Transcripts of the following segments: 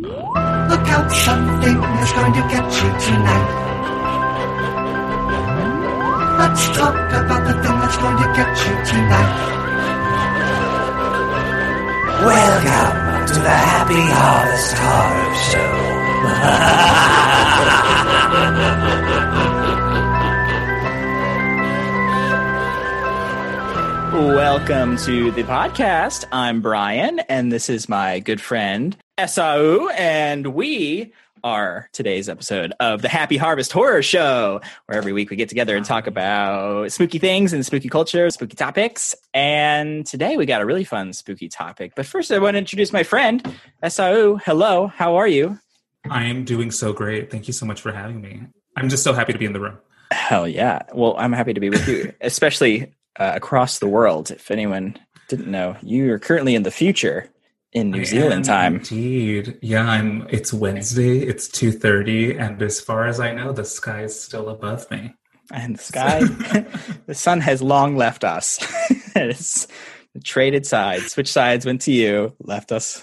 Look out, something is going to get you tonight. Let's talk about the thing that's going to get you tonight. Welcome to the Happy Harvest Horror Show. Welcome to the podcast. I'm Brian, and this is my good friend Esau, and we are today's episode of the Happy Harvest Horror Show, where every week we get together and talk about spooky things and spooky culture, spooky topics. And today we got a really fun spooky topic. But first, I want to introduce my friend Esau. Hello, how are you? I am doing so great. Thank you so much for having me. I'm just so happy to be in the room. Hell yeah. Well, I'm happy to be with you, especially uh, across the world. If anyone didn't know, you are currently in the future in New I Zealand time. Indeed. Yeah, I'm it's Wednesday, it's 2:30 and as far as I know the sky is still above me. And the sky, the sun has long left us. it's traded sides. Which sides went to you, left us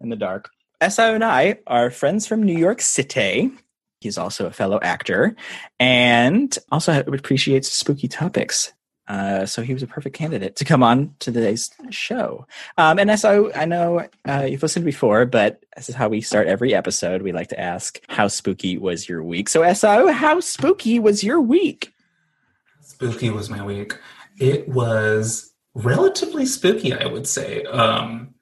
in the dark. Esau and I are friends from New York City. He's also a fellow actor and also appreciates spooky topics. Uh, so he was a perfect candidate to come on to today's show. Um, and so I know uh, you've listened before, but this is how we start every episode. We like to ask, "How spooky was your week?" So, So, how spooky was your week? Spooky was my week. It was relatively spooky, I would say. Um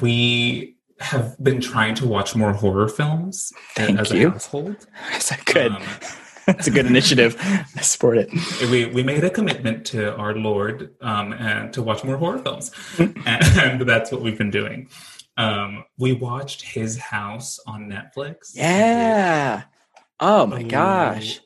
we have been trying to watch more horror films Thank as you. a household. Is that good? Um, That's a good initiative. I support it. we we made a commitment to our Lord um, and to watch more horror films, and that's what we've been doing. Um, we watched His House on Netflix. Yeah. Oh my gosh.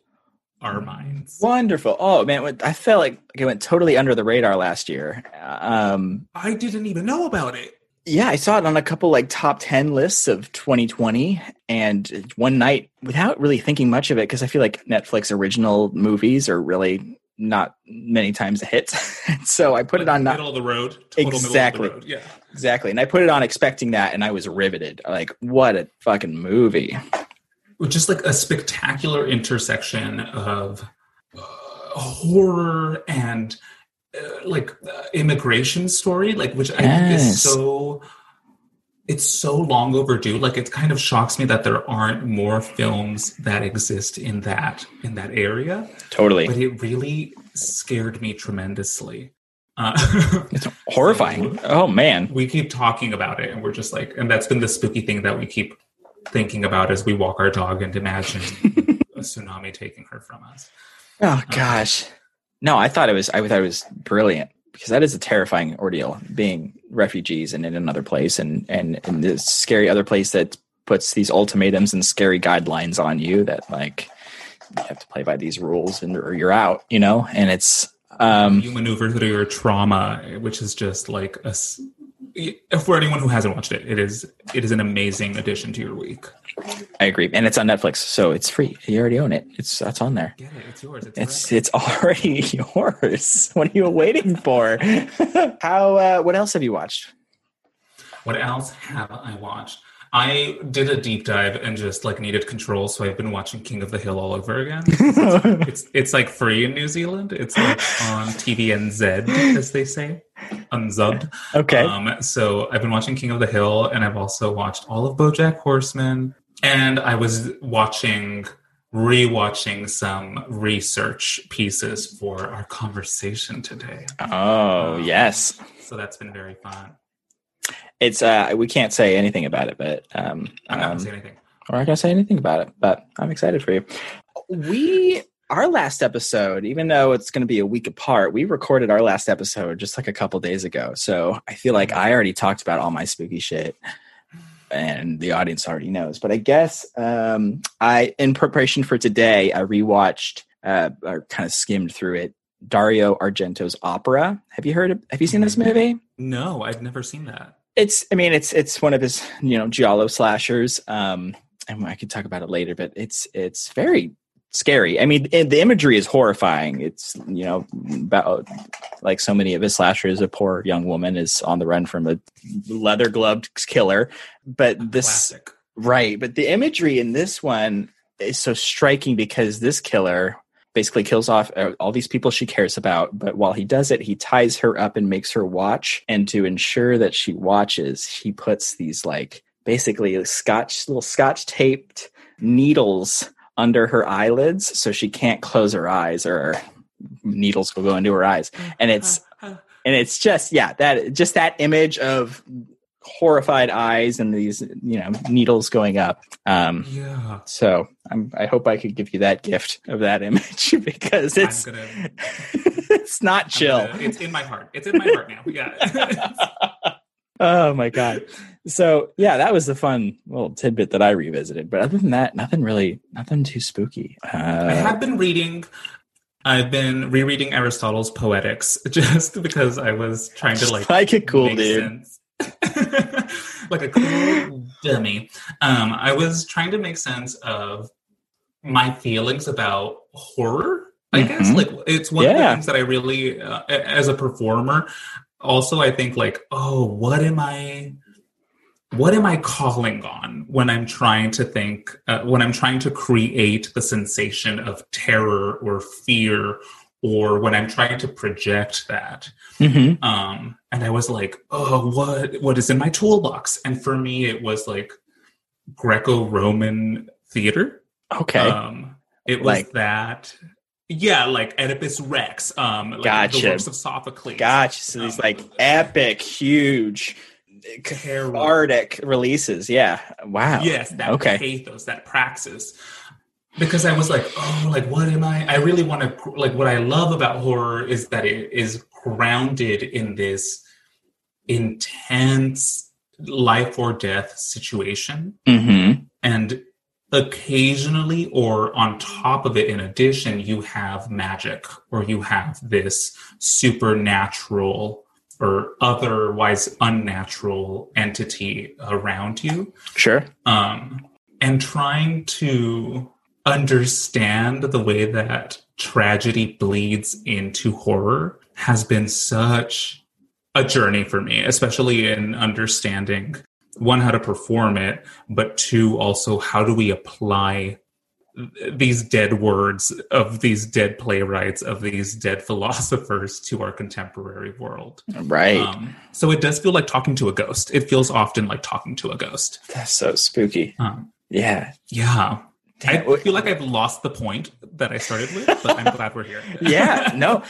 our minds. Wonderful. Oh man, I felt like it went totally under the radar last year. Um, I didn't even know about it. Yeah, I saw it on a couple like top 10 lists of 2020 and one night without really thinking much of it because I feel like Netflix original movies are really not many times a hit. so I put it on not middle of the road. Total Exactly. Middle of the road. Yeah. exactly. And I put it on expecting that and I was riveted. Like what a fucking movie. just like a spectacular intersection of uh, horror and uh, like uh, immigration story like which i think is so it's so long overdue like it kind of shocks me that there aren't more films that exist in that in that area Totally. but it really scared me tremendously uh, It's horrifying. Oh man. we keep talking about it and we're just like and that's been the spooky thing that we keep thinking about as we walk our dog and imagine a tsunami taking her from us Oh gosh. No, I thought it was I thought it was brilliant because that is a terrifying ordeal being refugees and in another place and and in this scary other place that puts these ultimatums and scary guidelines on you that like you have to play by these rules and or you're out, you know? And it's um you maneuver through your trauma which is just like a for anyone who hasn't watched it it is it is an amazing addition to your week I agree. And it's on Netflix, so it's free. You already own it. It's that's on there. get it it's yours it's, It's it's already yours. What are you waiting for? How uh what else have you watched? what else have i watched i did a deep dive and just like needed control so i've been watching king of the hill all over again it's it's like free in new zealand it's like on tvnz as they say unzubbed Okay. Um, so I've been watching King of the Hill, and I've also watched all of BoJack Horseman, and I was watching, rewatching some research pieces for our conversation today. oh, yes. So that's been very fun. It's uh we can't say anything about it, but um, I'm not um gonna say anything. we're not gonna say anything about it, but I'm excited for you. We our last episode, even though it's gonna be a week apart, we recorded our last episode just like a couple days ago. So I feel like I already talked about all my spooky shit and the audience already knows. But I guess um I in preparation for today, I rewatched uh or kind of skimmed through it. Dario Argento's opera. Have you heard of have you seen this movie? No, I've never seen that. It's, I mean, it's it's one of his, you know, giallo slashers. Um, and I could talk about it later, but it's it's very scary. I mean, the imagery is horrifying. It's you know about like so many of his slashers, a poor young woman is on the run from a leather gloved killer. But this Classic. right, but the imagery in this one is so striking because this killer basically kills off uh, all these people she cares about but while he does it he ties her up and makes her watch and to ensure that she watches he puts these like basically scotch little scotch taped needles under her eyelids so she can't close her eyes or needles will go into her eyes and it's and it's just yeah that just that image of horrified eyes and these you know needles going up um yeah. so I'm, I hope I could give you that gift of that image because it's gonna, it's not chill. gonna- it's in my heart. It's in my heart now. Yeah. oh my god! So yeah, that was the fun little tidbit that I revisited. But other than that, nothing really, nothing too spooky. Uh, I have been reading. I've been rereading Aristotle's Poetics just because I was trying to like like it cool, make dude. sense. like a cool dummy. Um, I was trying to make sense of my feelings about horror. I guess Mhm. like it's one of the things that I really, uh, as a performer, also I think like, oh, what am I? What am I calling on when I'm trying to think, uh, when I'm trying to create the sensation of terror or fear, or when I'm trying to project that? hmm um and i was like oh what what is in my toolbox and for me it was like greco-roman theater Okay, um it was Like- that yeah like oedipus rex um like Gotcha. the works of sophocles gotcha. So these Um, like epic, huge. Cathartic releases. Yeah. Wow. yes that Okay. pathos that praxis because i was like oh like what am i i really want to like what i love about horror is that it is grounded in this intense life or death situation hmm and occasionally or on top of it in addition you have magic or you have this supernatural or otherwise unnatural entity around you Sure. um, and trying to understand the way that tragedy bleeds into horror has been such a journey for me, especially in understanding one, how to perform it, but two, also how do we apply these dead words of these dead playwrights, of these dead philosophers to our contemporary world. Right. Um, so it does feel like talking to a ghost. It feels often like talking to a ghost. That's so spooky. Um, Yeah. yeah. I feel like I've lost the point that I started with, but I'm glad we're here. yeah no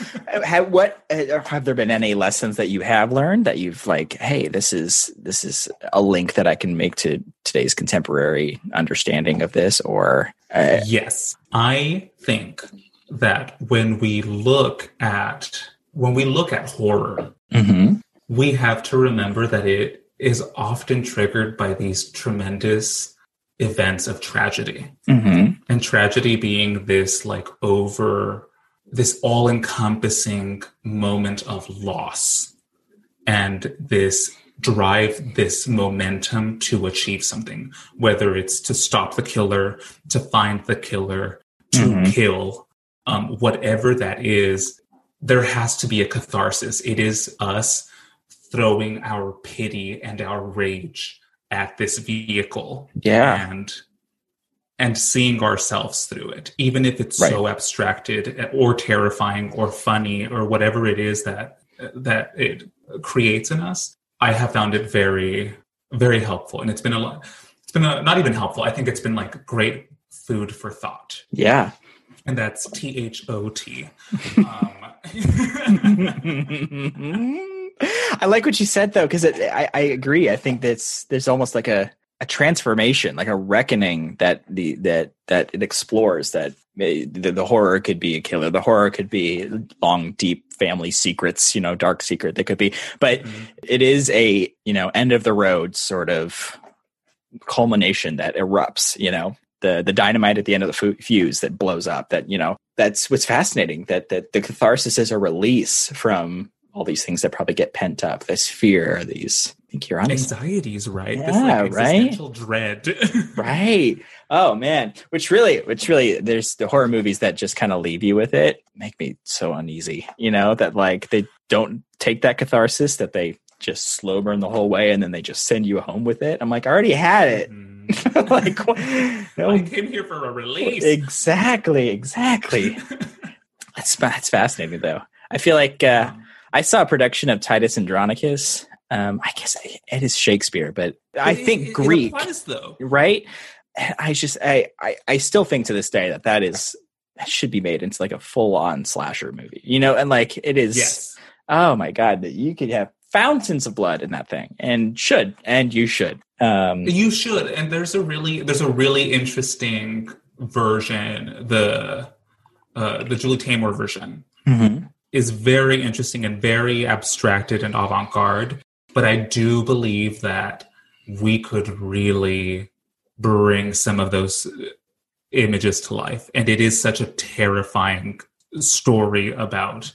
have what uh, have there been any lessons that you have learned that you've like hey this is this is a link that i can make to today's contemporary understanding of this or uh, Yes. I think that when we look at when we look at horror, mhm. we have to remember that it is often triggered by these tremendous events of tragedy. Mhm. and tragedy being this like over this all-encompassing moment of loss and this drive this momentum to achieve something whether it's to stop the killer to find the killer to Mhm. kill um, whatever that is there has to be a catharsis it is us throwing our pity and our rage at this vehicle yeah. and and seeing ourselves through it even if it's Right. so abstracted or terrifying or funny or whatever it is that that it creates in us i have found it very very helpful. And it's been a lot it's been a, not even helpful. I think it's been like great food for thought. Yeah. And that's t-h-o-t um, i like what you said though because I, I agree. I think that's there's almost like a a transformation like a reckoning that the that that it explores that may- the, the horror could be a killer. The horror could be long deep family secrets you know dark secret that could be. But Mhm. it is a you know end of the road sort of culmination that erupts you know? The the dynamite at the end of the fuse that blows up that you know that's what's fascinating that that the catharsis is a release from all these things that probably get pent up this fear these i think you're on anxieties, right? This, Yeah, like, right? existential dread. right oh man which really which really there's the horror movies that just kind of leave you with it make me so uneasy you know that like they don't take that catharsis that they just slow burn the whole way and then they just send you home with it i'm like i already had it Mhm. like no, I came here for a release. exactly exactly that's that's fascinating though i feel like uh i saw a production of titus andronicus um i guess it is shakespeare but i it- think it- it greek applies, though. right i just I, I i still think to this day that that is that should be made into like a full-on slasher movie you know and like it is Yes. oh my god that you could have fountains of blood in that thing and should and you should um You should, and there's a really there's a really interesting version. The uh, the Julie Taymor version mhm. Is very interesting and very abstracted and avant garde. But I do believe that we could really bring some of those images to life, and it is such a terrifying story about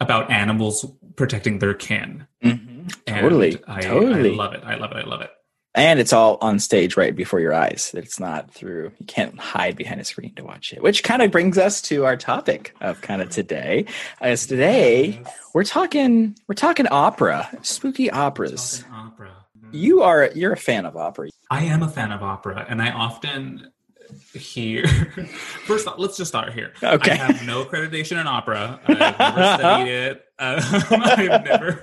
about animals protecting their kin. Mhm. And Totally, I, totally. I love it. I love it. I love it. And it's all on stage right before your eyes it's not through you can't hide behind a screen to watch it which kind of brings us to our topic of kind of today as today we're talking we're talking opera spooky operas opera. you are you're a fan of opera I am a fan of opera, and I often hear. First, off, let's just start here. Okay. I have no accreditation in opera. I've never studied it. Um, I've never.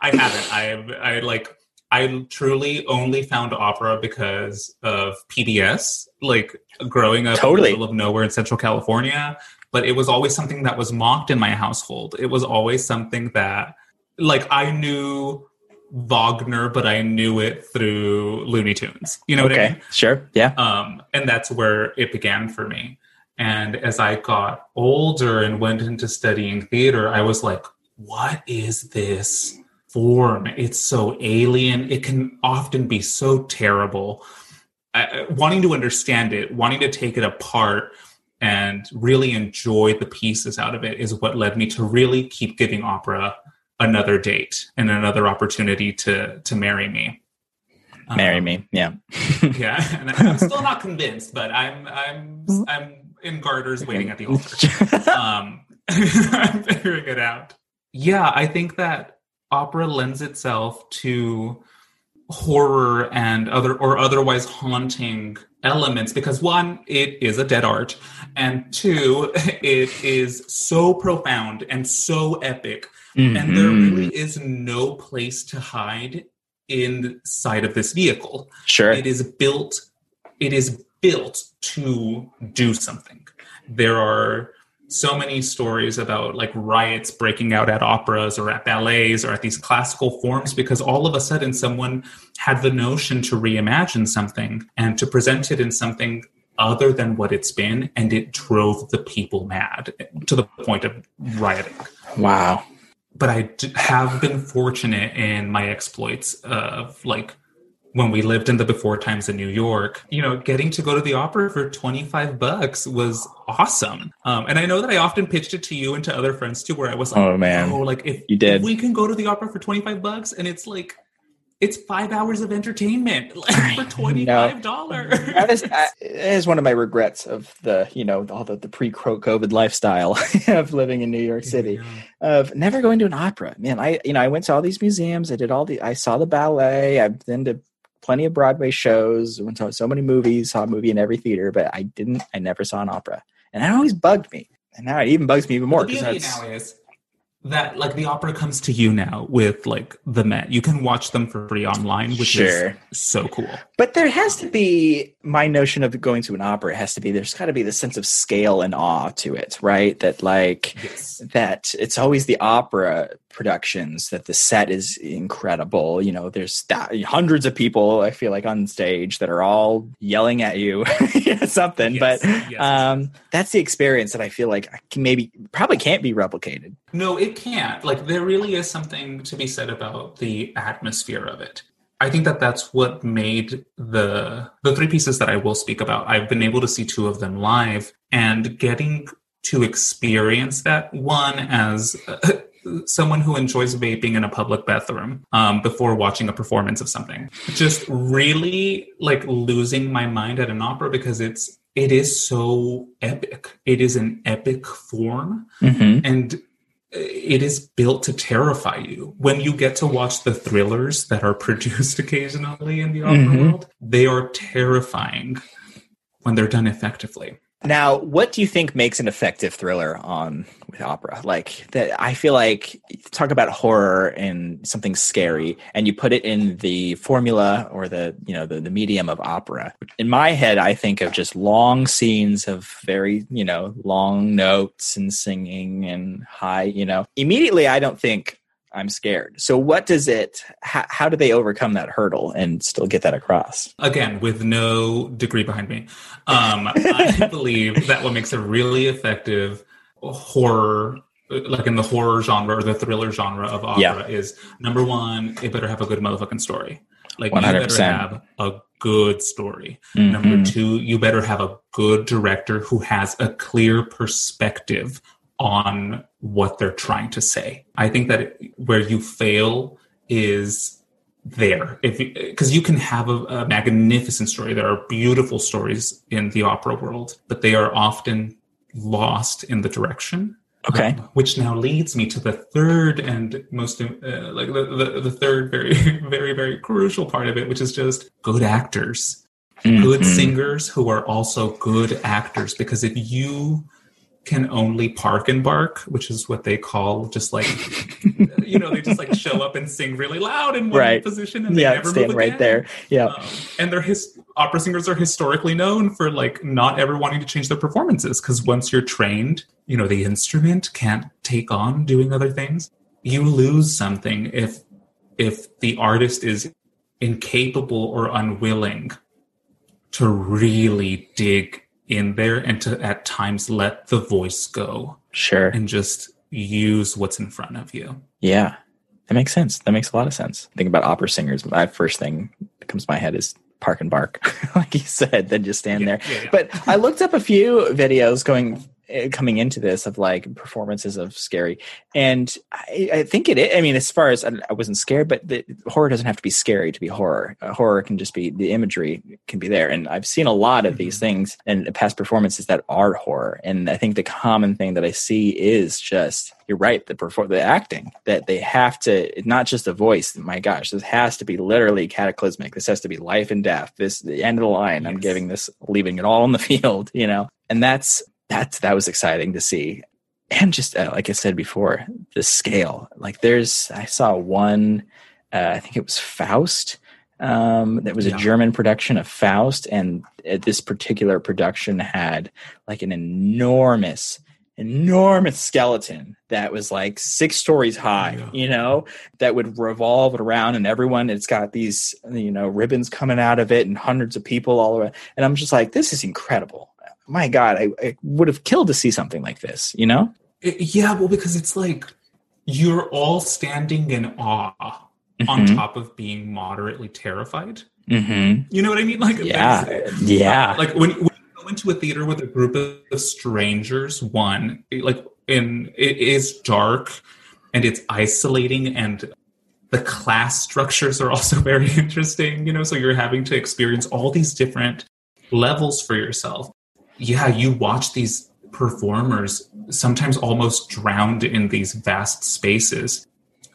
I haven't. I've. I like. I truly only found opera because of PBS. Like growing up Totally. in the middle of nowhere in Central California, but it was always something that was mocked in my household. It was always something that, like, I knew Wagner, but I knew it through Looney Tunes. You know what I okay mean? sure yeah Um, and that's where it began for me. And as I got older and went into studying theater, I was like, what is this form? It's so alien. It can often be so terrible. I, wanting to understand it, wanting to take it apart, and really enjoy the pieces out of it is what led me to really keep giving opera another date and another opportunity to to marry me. marry Um, me yeah yeah, and I'm still not convinced, but I'm I'm I'm in garters waiting at the altar. Um, I'm figuring it out. Yeah, I think that opera lends itself to horror and other or otherwise haunting elements because one, it is a dead art, and two, it is so profound and so epic and there Mhm. really is no place to hide inside of this vehicle. Sure. It is built it is built to do something. There are so many stories about like riots breaking out at operas or at ballets or at these classical forms because all of a sudden someone had the notion to reimagine something and to present it in something other than what it's been and it drove the people mad to the point of rioting. Wow. But I d- have been fortunate in my exploits of like when we lived in the before times in New York, you know, getting to go to the opera for 25 bucks was awesome. Um, and I know that I often pitched it to you and to other friends too, where I was like, Oh, man. oh, like if, You did. if we can go to the opera for 25 bucks and it's like, it's five hours of entertainment like, for $25. that is, that is one of my regrets of the you know all the, the pre-covid lifestyle of living in new york city of never going to an opera man i you know i went to all these museums i did all the i saw the ballet i've been to plenty of broadway shows went to so many movies saw a movie in every theater but i didn't i never saw an opera and that always bugged me and now it even bugs me even more the because beauty now is that like the opera comes to you now with like the Met. You can watch them for free online, which Sure. is so cool. But there has to be my notion of going to an opera has to be there's got to be the sense of scale and awe to it, right? That like Yes. that it's always the opera productions that the set is incredible. You know, there's hundreds of people I feel like on stage that are all yelling at you something, Yes, but yes. um that's the experience that I feel like I can maybe probably can't be replicated. No, it can't. Like there really is something to be said about the atmosphere of it. I think that that's what made the the three pieces that I will speak about. I've been able to see two of them live and getting to experience that one as someone who enjoys vaping in a public bathroom um, before watching a performance of something. Just really like losing my mind at an opera because it's it is so epic. It is an epic form, Mhm. and it is built to terrify you. When you get to watch the thrillers that are produced occasionally in the opera Mhm. world, they are terrifying when they're done effectively. Now, what do you think makes an effective thriller on with opera? Like that, I feel like talk about horror and something scary, and you put it in the formula or the you know the, the medium of opera. In my head, I think of just long scenes of very you know long notes and singing and high. You know, immediately I don't think I'm scared. So, what does it? How, how do they overcome that hurdle and still get that across? Again, with no degree behind me, um, I believe that what makes a really effective horror, like in the horror genre or the thriller genre of opera, Yeah. is number one, it better have a good motherfucking story. Like you better have a good story. Number Mhm. two, you better have a good director who has a clear perspective on what they're trying to say. I think that it, where you fail is there if because you, can have a, a magnificent story there are beautiful stories in the opera world but they are often lost in the direction Okay. um, which now leads me to the third and most uh, like the, the, the third very very very crucial part of it which is just good actors good Mhm. singers who are also good actors because if you can only park and bark which is what they call just like you know they just like show up and sing really loud in one Right. position and they Yeah, never stand move right there. Yeah. Um, and their his opera singers are historically known for like not ever wanting to change their performances because once you're trained you know the instrument can't take on doing other things you lose something if if the artist is incapable or unwilling to really dig in there and to at times let the voice go Sure. and just use what's in front of you Yeah, that makes sense. That makes a lot of sense. Think about opera singers. My first thing that comes to my head is park and bark, like you said, then just stand Yeah, there. yeah, yeah. But I looked up a few videos going coming into this of like performances of scary, and I, I think it. I mean, as far as I I wasn't scared, but the horror doesn't have to be scary to be horror. Uh, horror can just be the imagery can be there, and I've seen a lot of these things and past performances that are horror, and I think the common thing that I see is just you're right the perform the acting that they have to not just the voice my gosh this has to be literally cataclysmic. This has to be life and death. This the end of the line. I'm giving this leaving it all on the field you know? And that's that's that was exciting to see and just uh, like i said before the scale like there's i saw one uh, i think it was faust um, that was Yeah. a german production of faust and uh, this particular production had like an enormous enormous skeleton that was like six stories high Yeah. you know that would revolve around and everyone it's got these you know ribbons coming out of it and hundreds of people all around and i'm just like this is incredible my god i, I would have killed to see something like this you know It- yeah, well, because it's like you're all standing in awe on Mhm. top of being moderately terrified. mm-hmm. You know what I mean? Like, yeah yeah like when, when you go into a theater with a group of strangers, one, like, in it is dark and it's isolating and the class structures are also very interesting, you know, so you're having to experience all these different levels for yourself. Yeah, you watch these performers sometimes almost drowned in these vast spaces.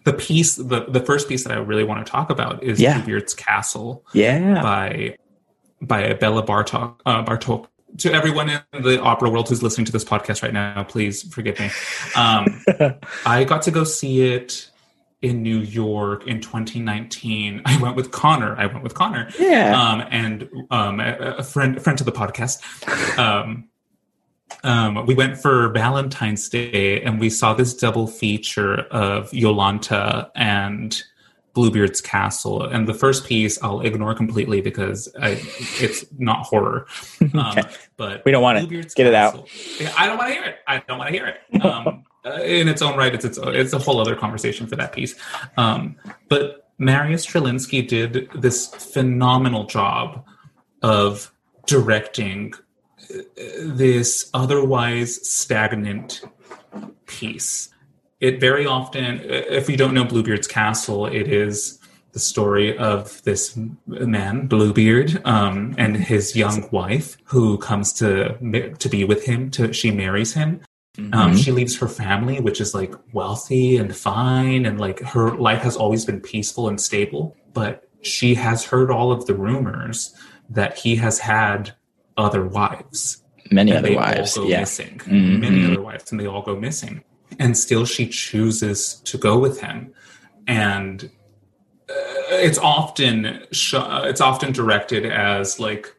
The piece, the, the first piece that I really want to talk about is Yeah. Bluebeard's Castle yeah by by Béla Bartok. Uh, Bartok. To everyone in the opera world who's listening to this podcast right now, please forgive me. Um, I got to go see it in New York in 2019. I went with Connor. I went with Connor, yeah um, and um, a, friend, a friend to the podcast. Um, um, we went for Valentine's Day, and we saw this double feature of Iolanta and Bluebeard's Castle. And the first piece I'll ignore completely because I, it's not horror. Um, Okay. But We don't want it. Get it out. I don't want to hear it. I don't want to hear it. Um, in its own right, it's it's it's a whole other conversation for that piece. Um, but Mariusz Trelinski did this phenomenal job of directing uh, this otherwise stagnant piece it very often, if you don't know Bluebeard's Castle, it is the story of this man, Bluebeard, um, and his young wife, who comes to to be with him. To she marries him. Um, Mhm. she leaves her family, which is like wealthy and fine, and like her life has always been peaceful and stable. But she has heard all of the rumors that he has had other wives Many other wives. Yeah. missing. Mhm. Many other wives, and they all go missing. And still, she chooses to go with him, and uh, it's often sh- uh, it's often directed as like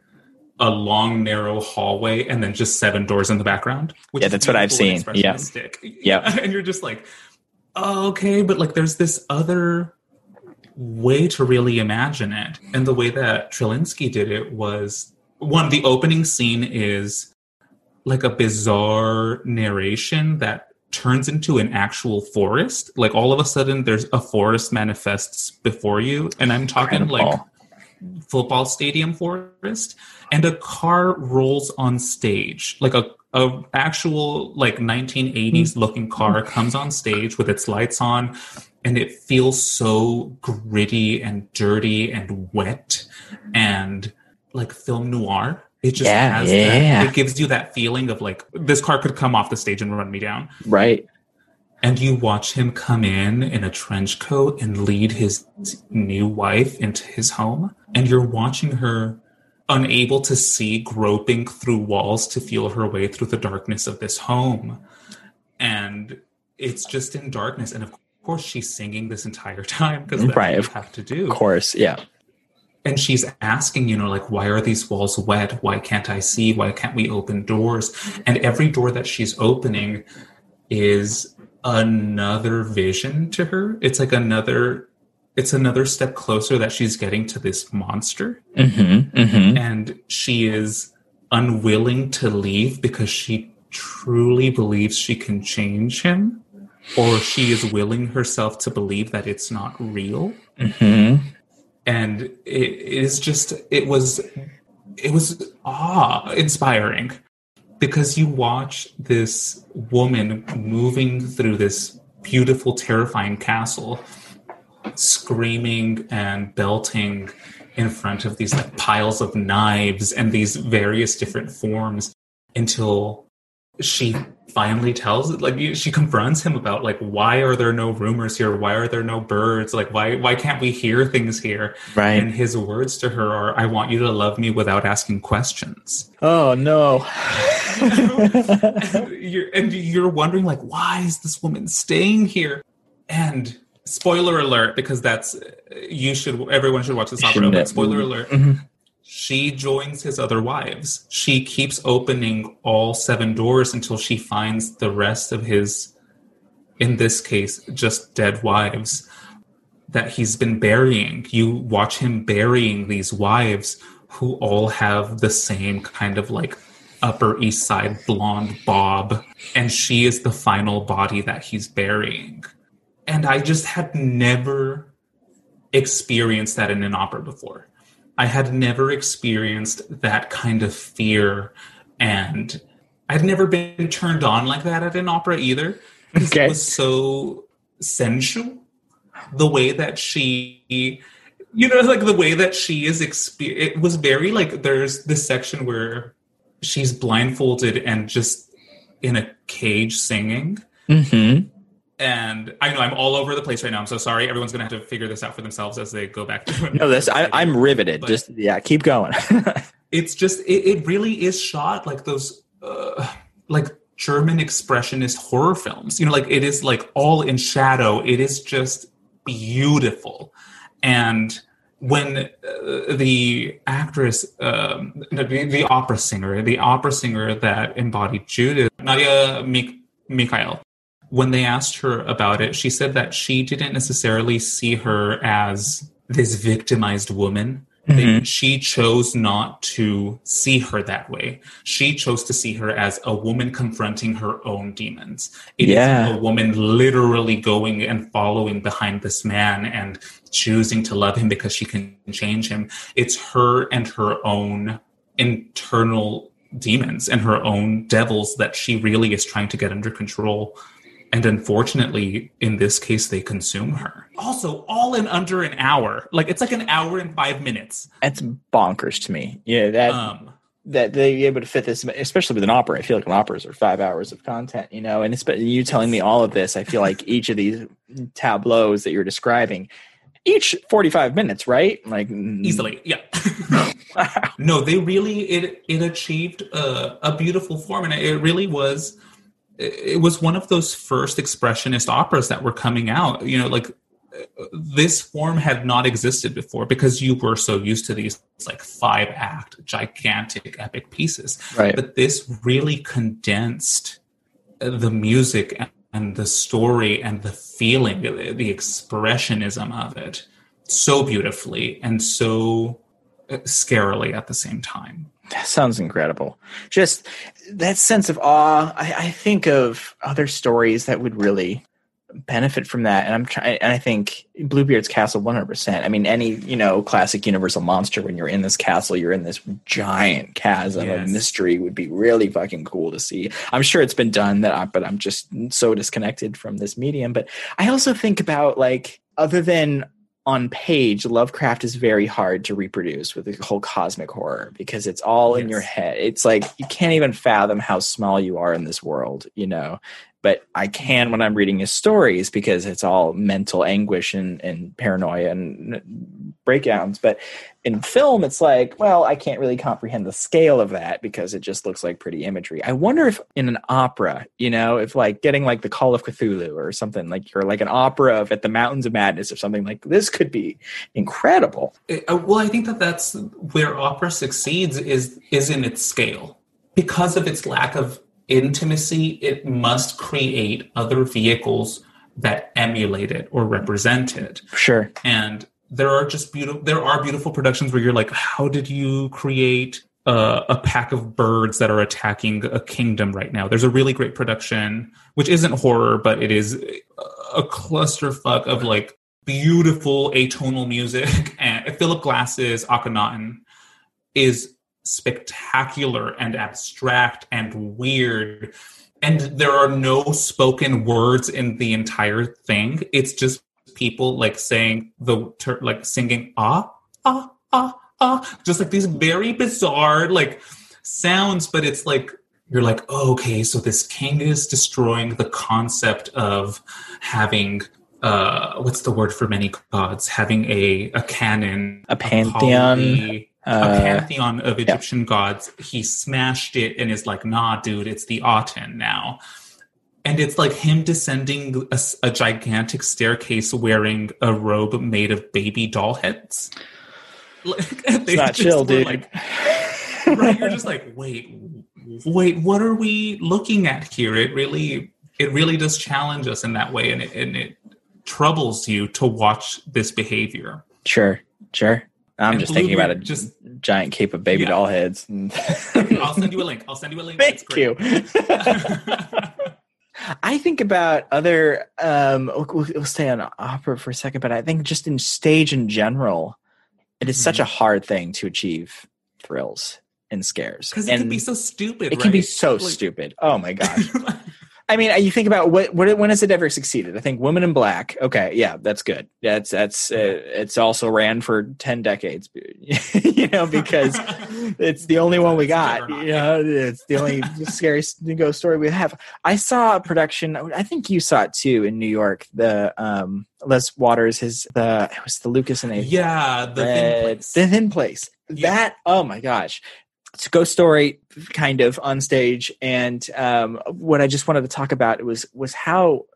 a long, narrow hallway, and then just seven doors in the background. Which Yeah, that's what I've seen. Yeah. Yeah. and you're just like, oh, okay, but like, there's this other way to really imagine it. And the way that Trelinski did it was one, the opening scene is like a bizarre narration that turns into an actual forest. Like all of a sudden there's a forest manifests before you. And I'm talking like Incredible. Football stadium forest and a car rolls on stage. Like a, a actual like 1980s mm. looking car comes on stage with its lights on and it feels so gritty and dirty and wet and like film noir. It just Yeah, has yeah. that it gives you that feeling of like this car could come off the stage and run me down. Right. And you watch him come in in a trench coat and lead his new wife into his home? And you're watching her unable to see groping through walls to feel her way through the darkness of this home. And it's just in darkness. And of course she's singing this entire time because that's Right, what you have to do. Of course. Yeah. and she's asking you know like why are these walls wet? Why can't i see? Why can't we open doors? And every door that she's opening is another vision to her it's like another it's another step closer that she's getting to this monster Mm-hmm. Mm-hmm. and she is unwilling to leave because she truly believes she can change him or she is willing herself to believe that it's not real Mm-hmm. and it is just it was it was awe inspiring because you watch this woman moving through this beautiful terrifying castle screaming and belting in front of these like piles of knives and these various different forms until she finally tells like she confronts him about like why are there no rumors here why are there no birds like why why can't we hear things here Right. and his words to her are i want you to love me without asking questions oh no. you're, and you're wondering like why is this woman staying here and spoiler alert because that's you should everyone should watch this opera but spoiler alert Mhm. She joins his other wives. She keeps opening all seven doors until she finds the rest of his in this case just dead wives that he's been burying. You watch him burying these wives who all have the same kind of like upper east side blonde bob and she is the final body that he's burying. And i just had never experienced that in an opera before i had never experienced that kind of fear and i'd never been turned on like that at an opera either. Okay. it was so sensual the way that she you know like the way that she is exper- it was very like there's this section where she's blindfolded and just in a cage singing Mm-hmm. And i know i'm all over the place right now. I'm so sorry. Everyone's gonna have to figure this out for themselves as they go back to No, this I, I'm riveted. But- Just yeah, keep going. it's just it, it really is shot like those uh, like german expressionist horror films. You know like it is like all in shadow. It is just beautiful. And when uh, the actress um, the, the opera singer the opera singer that embodied judith Nadja Mik- Michael when they asked her about it she said that she didn't necessarily see her as this victimized woman Mhm. she chose not to see her that way. She chose to see her as a woman confronting her own demons. It is Yeah. a woman literally going and following behind this man and choosing to love him because she can change him. It's her and her own internal demons and her own devils that she really is trying to get under control. And unfortunately in this case they consume her also all in under an hour like it's like an hour and five minutes That's bonkers to me. Yeah, that um that they be able to fit this, especially with an opera. I feel like an operas are five hours of content, you know. And it's but you telling me all of this, I feel like each of these tableaus that you're describing, each forty five minutes, right? Like easily yeah no they really it it achieved a, a beautiful form and it really was it was one of those first expressionist operas that were coming out. You know like this form had not existed before because you were so used to these like five act gigantic epic pieces. Right. but this really condensed the music and, and the story and the feeling the, the expressionism of it so beautifully and so uh, scarily at the same time That sounds incredible. Just that sense of awe. I, I think of other stories that would really benefit from that, and I'm trying. And I think Bluebeard's Castle, 100. percent I mean, any you know classic Universal monster. When you're in this castle, you're in this giant chasm of mystery. Would be really fucking cool to see. I'm sure it's been done, that I, but I'm just so disconnected from this medium. But I also think about like other than on page, Lovecraft is very hard to reproduce with the whole cosmic horror because it's all in your head. It's like you can't even fathom how small you are in this world, you know. But I can when I'm reading his stories because it's all mental anguish and, and paranoia and breakdowns. But in film, it's like, well, I can't really comprehend the scale of that because it just looks like pretty imagery. I wonder if in an opera, you know, if like getting like the Call of Cthulhu or something like, you're like an opera of at the Mountains of Madness or something like this could be incredible. Uh, well i think that that's where opera succeeds is is in its scale because of its lack of intimacy it must create other vehicles that emulate it or represent it. Sure. and there are just beautiful there are beautiful productions where you're like how did you create uh, a pack of birds that are attacking a kingdom right now? There's a really great production which isn't horror but it is a clusterfuck of like beautiful atonal music. And philip glass's akhenaten is spectacular and abstract and weird. And there are no spoken words in the entire thing. It's just people like saying the ter- like singing ah ah ah ah. Just like these very bizarre like sounds but it's like you're like oh, okay so this king is destroying the concept of having uh what's the word for many gods? Having a a canon A pantheon. poly- a Uh, pantheon of Egyptian gods. He smashed it and is like, nah, dude, it's the Aten now. And it's like him descending a gigantic staircase wearing a robe made of baby doll heads. Like, it's not chill, dude. Like, right, you're just like, wait, wait, what are we looking at here? It really, it really does challenge us in that way, and it, and it troubles you to watch this behavior. Sure. Sure. I'm And just thinking about a just- giant cape of baby Yeah. doll heads. I'll send you a link. I'll send you a link. Thank great. you. I think about other. Um, we'll, we'll stay on opera for a second, but I think just in stage in general, it is such a hard thing to achieve thrills and scares. Because it and can be so stupid. it can be so Like- stupid. Oh my gosh. I mean, you think about what, what when has it ever succeeded? I think Women in Black. Okay, yeah, that's good. That's that's uh, it's also ran for ten decades, you know, because it's the only one we got. You know, it's the only scary ghost story we have. I saw a production. I think you saw it too in New York. The um, Les Waters, his the it was the Lucas Hnath yeah, the thin place. The Thin Place. Yeah. That oh my gosh. It's ghost story kind of on stage. And um, what I just wanted to talk about was was how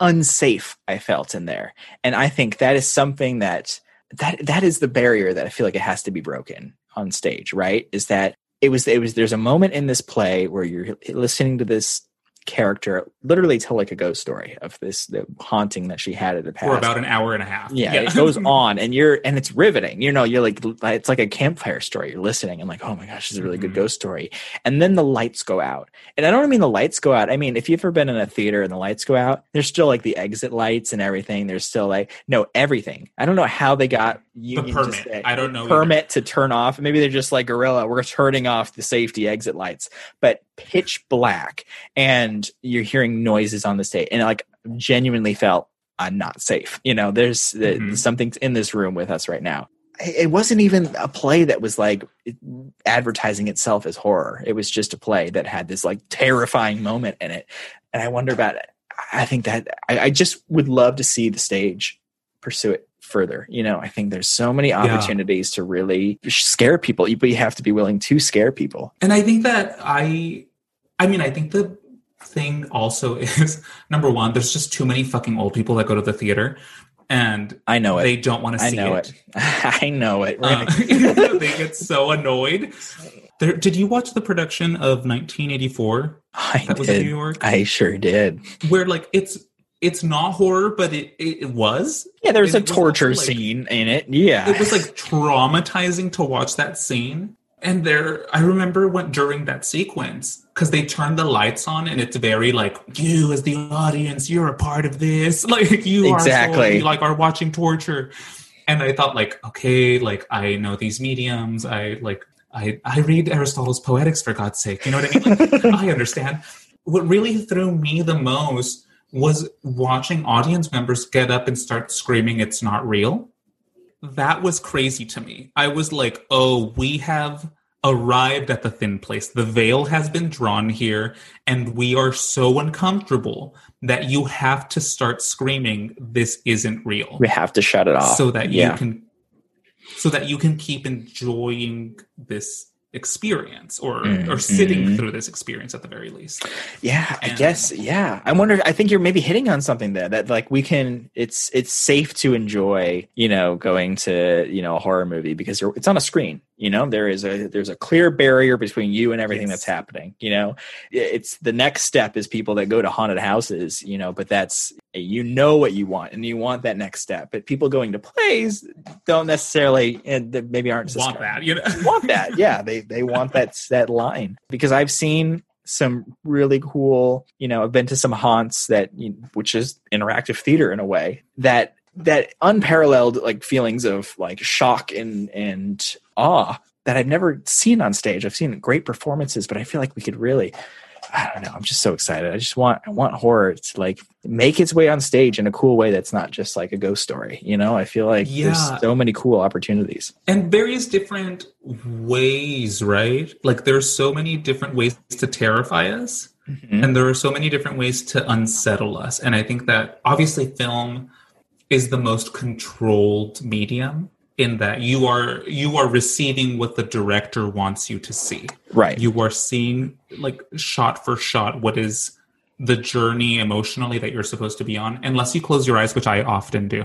unsafe I felt in there. And I think that is something that that that is the barrier that I feel like it has to be broken on stage, right? Is that it was it was there's a moment in this play where you're listening to this character literally tell like a ghost story of this the haunting that she had at the past. for about an hour and a half. yeah, it goes on and you're and it's riveting you know you're like it's like a campfire story you're listening and like oh my gosh this is a really good Mhm. ghost story. And then the lights go out. And i don't mean the lights go out i mean if you've ever been in a theater and the lights go out there's still like the exit lights and everything there's still like no everything. I don't know how they got you The permit. I don't know permit to turn off. Maybe they're just like guerrilla we're turning off the safety exit lights. But pitch black and you're hearing noises on the stage. And like genuinely felt i'm not safe. You know there's uh, Mhm. something in this room with us right now. It it wasn't even a play that was like advertising itself as horror. It was just a play that had this like terrifying moment in it. And i wonder about it. I think that i, I just would love to see the stage pursue it further. You know i think there's so many opportunities to really scare people. But you have to be willing to scare people. And I think that I, I mean, I think the thing also is number one, there's just too many fucking old people that go to the theater, and i know it they don't want to i see know it. it i know it We're Uh, they get so annoyed. There, did you watch the production of 1984 i that was in New York? i sure did where like it's it's not horror, but it it, was. yeah there's a It was also, torture like- scene in it yeah It was like traumatizing to watch that scene. And there, I remember when during that sequence because they turned the lights on, and it's very like you as the audience, you're a part of this. Like you Exactly. are so, you, like are watching torture. And I thought like, okay, like I know these mediums. I like I I read Aristotle's Poetics for God's sake. You know what I mean? Like, I understand. What really threw me the most was watching audience members get up and start screaming, "It's not real." That was crazy to me. I was like, "Oh, we have." Arrived at the thin place. The veil has been drawn here, and we are so uncomfortable that you have to start screaming, This isn't real we have to shut it off so that yeah you can so that you can keep enjoying this experience or or sitting Mhm. through this experience at the very least Yeah, I guess. Yeah, I wonder. I think you're maybe hitting on something there that like we can. It's it's safe to enjoy. You know, going to you know a horror movie because you're, it's on a screen. You know, there is a there's a clear barrier between you and everything Yes. that's happening. You know, it's the next step is people that go to haunted houses. You know, but that's you know what you want and you want that next step. But people going to plays don't necessarily and they maybe aren't want that you know want that. Yeah, they they want that that line because I've seen some really cool. You know, I've been to some haunts that which is interactive theater in a way that that unparalleled like feelings of like shock and and awe that I've never seen on stage. I've seen great performances, but I feel like we could really. I don't know. I'm just so excited. I just want I want horror to like make its way on stage in a cool way that's not just like a ghost story. You know, I feel like Yeah. there's so many cool opportunities. and various different ways right like there's so many different ways to terrify us Mhm. and there are so many different ways to unsettle us and i think that obviously film is the most controlled medium in that you are you are receiving what the director wants you to see Right. you are seeing like shot for shot what is the journey emotionally that you're supposed to be on unless you close your eyes which i often do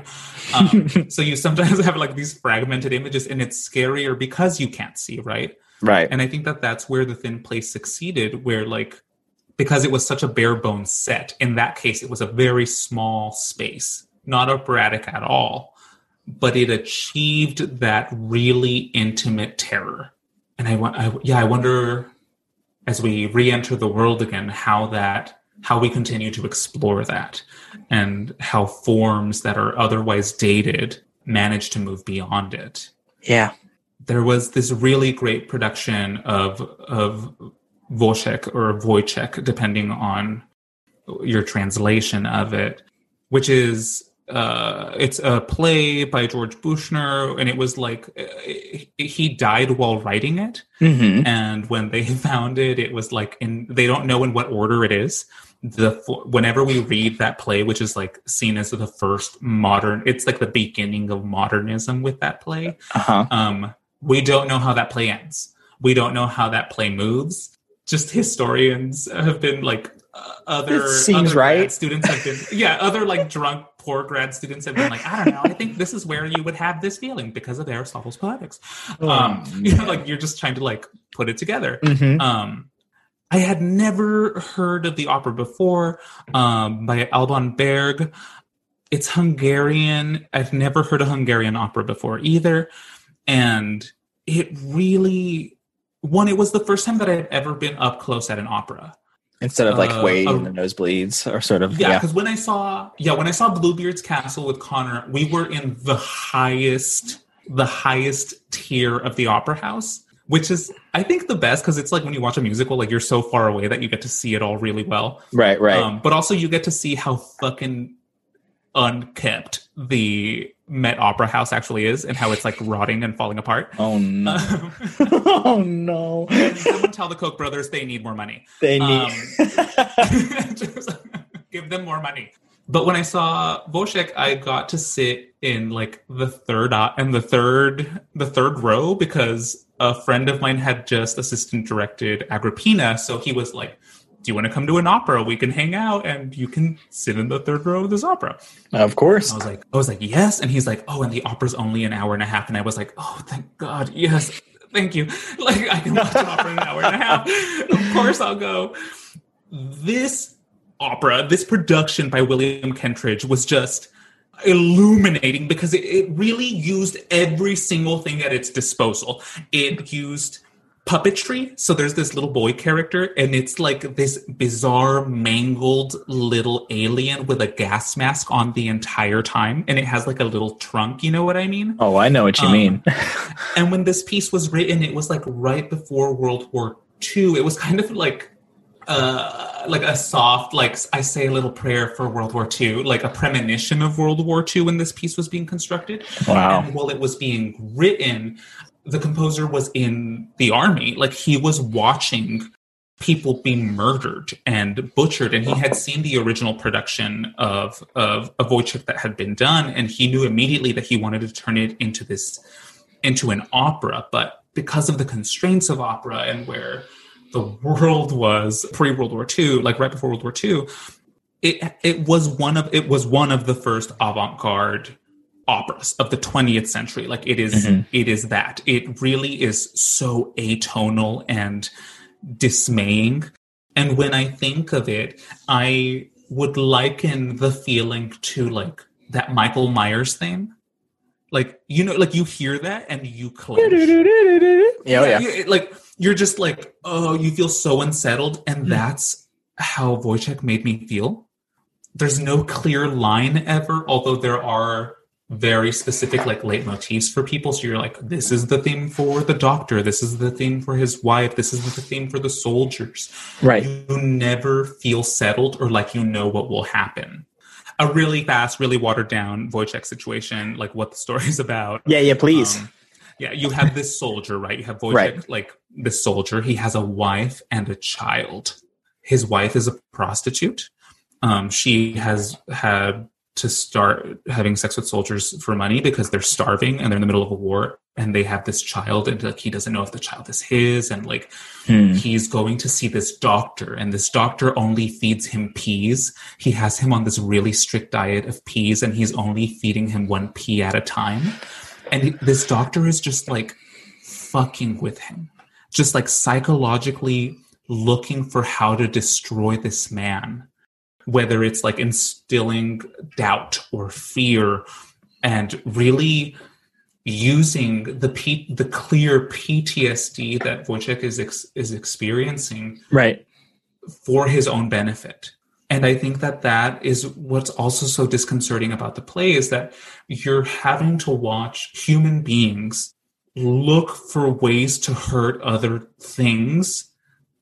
um, so you sometimes have like these fragmented images and it's scarier because you can't see right right. and i think that that's where the thin place succeeded where like because it was such a bare bones set in that case it was a very small space not operatic at all but it achieved that really intimate terror and i want I, yeah i wonder as we re-enter the world again how that how we continue to explore that and how forms that are otherwise dated manage to move beyond it Yeah. there was this really great production of of Woyzeck or Wozzeck, depending on your translation of it, which is uh, it's a play by George Buchner, and it was like uh, he died while writing it, Mm-hmm. and when they found it, it was like in they don't know in what order it is. The whenever we read that play, which is like seen as the first modern, it's like the beginning of modernism with that play Uh huh. um, we don't know how that play ends. We don't know how that play moves. Just historians have been like other It seems other grad right. Students have been yeah. Other like drunk poor grad students have been like I don't know. I think this is where you would have this feeling because of Aristotle's Poetics. Um, you know, like you're just trying to like put it together. Mm-hmm. Um, I had never heard of the opera before um, by Alban Berg. It's Hungarian. I've never heard a Hungarian opera before either. And it really, one, it was the first time that I'd ever been up close at an opera. Instead of like Uh, Wade in the nosebleeds or sort of Yeah, yeah. because when I saw, yeah, when I saw Bluebeard's Castle with Connor, we were in the highest, the highest tier of the opera house. which is I think the best because it's like when you watch a musical, like you're so far away that you get to see it all really well. Right, right. Um, but also you get to see how fucking unkept the Met Opera House actually is, and how it's like rotting and falling apart. oh no. Um, oh no. Someone tell the Koch brothers they need more money. They need Just give them more money. But when I saw Wozzeck, I got to sit in like the third uh, and the third the third row because a friend of mine had just assistant directed Agrippina, so he was like, "Do you want to come to an opera? We can hang out and you can sit in the third row of this opera." Of course. I was like, I was like, yes. And he's like, oh, and the opera's only an hour and a half. And I was like, oh, thank God, yes, thank you. Like I can watch an opera an hour and a half. Of course, I'll go. This opera, this production by William Kentridge was just illuminating because it, it really used every single thing at its disposal. It used puppetry. So there's this little boy character, and it's like this bizarre, mangled little alien with a gas mask on the entire time. And it has like a little trunk. You know what I mean? Oh, I know what you Um, mean. And when this piece was written, it was like right before World War II. It was kind of like uh like a soft like I say a little prayer for World War II, like a premonition of World War II when this piece was being constructed. Wow. And while it was being written, the composer was in the army. Like he was watching people being murdered and butchered and he had seen the original production of of a Woyzeck that had been done and he knew immediately that he wanted to turn it into this into an opera but because of the constraints of opera and where the world was pre World War II like right before World War II it it was one of it was one of the first avant-garde operas of the 20th century like it is- Mhm. it is that it really is so atonal and dismaying and when i think of it i would liken the feeling to like that michael myers theme like you know like you hear that and you clench Yeah, oh, yeah. you- it- like you're just like, oh, you feel so unsettled, and Hmm. that's how Wozzeck made me feel. There's no clear line ever, although there are very specific like leitmotifs for people. So you're like, this is the theme for the doctor, this is the theme for his wife, this is the theme for the soldiers. Right. You never feel settled or like you know what will happen. A really fast, really watered down Wozzeck situation, like what the story's about. Yeah, yeah, please. Um, yeah, you have this soldier, right? You have Wozzeck, Right. like this soldier. He has a wife and a child. His wife is a prostitute. Um, she has had to start having sex with soldiers for money because they're starving and they're in the middle of a war. And they have this child, and like he doesn't know if the child is his, and like Hmm. he's going to see this doctor and this doctor only feeds him peas he has him on this really strict diet of peas and he's only feeding him one pea at a time and this doctor is just like fucking with him just like psychologically looking for how to destroy this man whether it's like instilling doubt or fear and really using the P- the clear PTSD that Wozzeck is ex- is experiencing Right. for his own benefit. And I think that that is what's also so disconcerting about the play is that you're having to watch human beings look for ways to hurt other things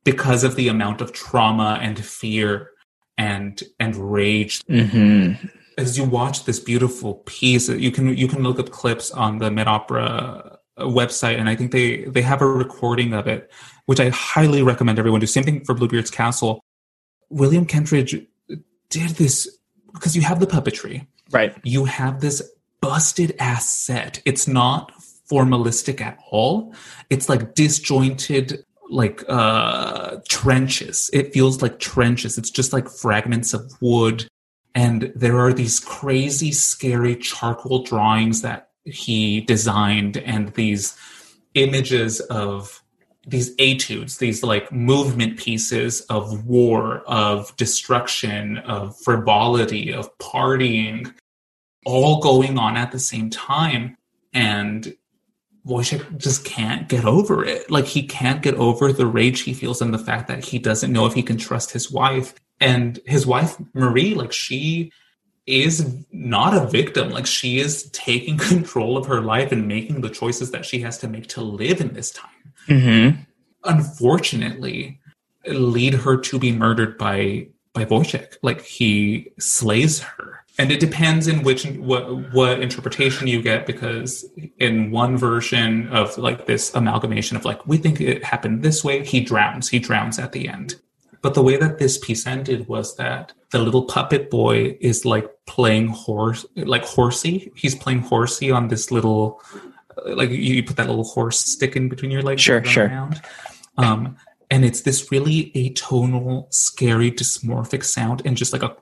because of the amount of trauma and fear and and rage. Hmm as you watch this beautiful piece you can you can look up clips on the Met opera website and i think they they have a recording of it which i highly recommend everyone do. Same thing for bluebeard's castle. William kentridge did this because you have the puppetry. Right. you have this busted ass set. It's not formalistic at all. It's like disjointed like uh trenches. It feels like trenches. It's just like fragments of wood. And there are these crazy scary charcoal drawings that he designed and these images of these etudes these like movement pieces of war of destruction of frivolity of partying all going on at the same time. And Wozzeck just can't get over it. Like he can't get over the rage he feels and the fact that he doesn't know if he can trust his wife. And his wife Marie, like she is not a victim. Like she is taking control of her life and making the choices that she has to make to live in this time. Mm-hmm. Unfortunately, lead her to be murdered by by Wozzeck. Like he slays her. And it depends in which what what interpretation you get because in one version of like this amalgamation of like we think it happened this way, he drowns. He drowns at the end. But the way that this piece ended was that the little puppet boy is like playing horse, like horsey. He's playing horsey on this little, like you put that little horse stick in between your legs. Sure, sure. Around. Um, and it's this really atonal, scary, dysmorphic sound, and just like a,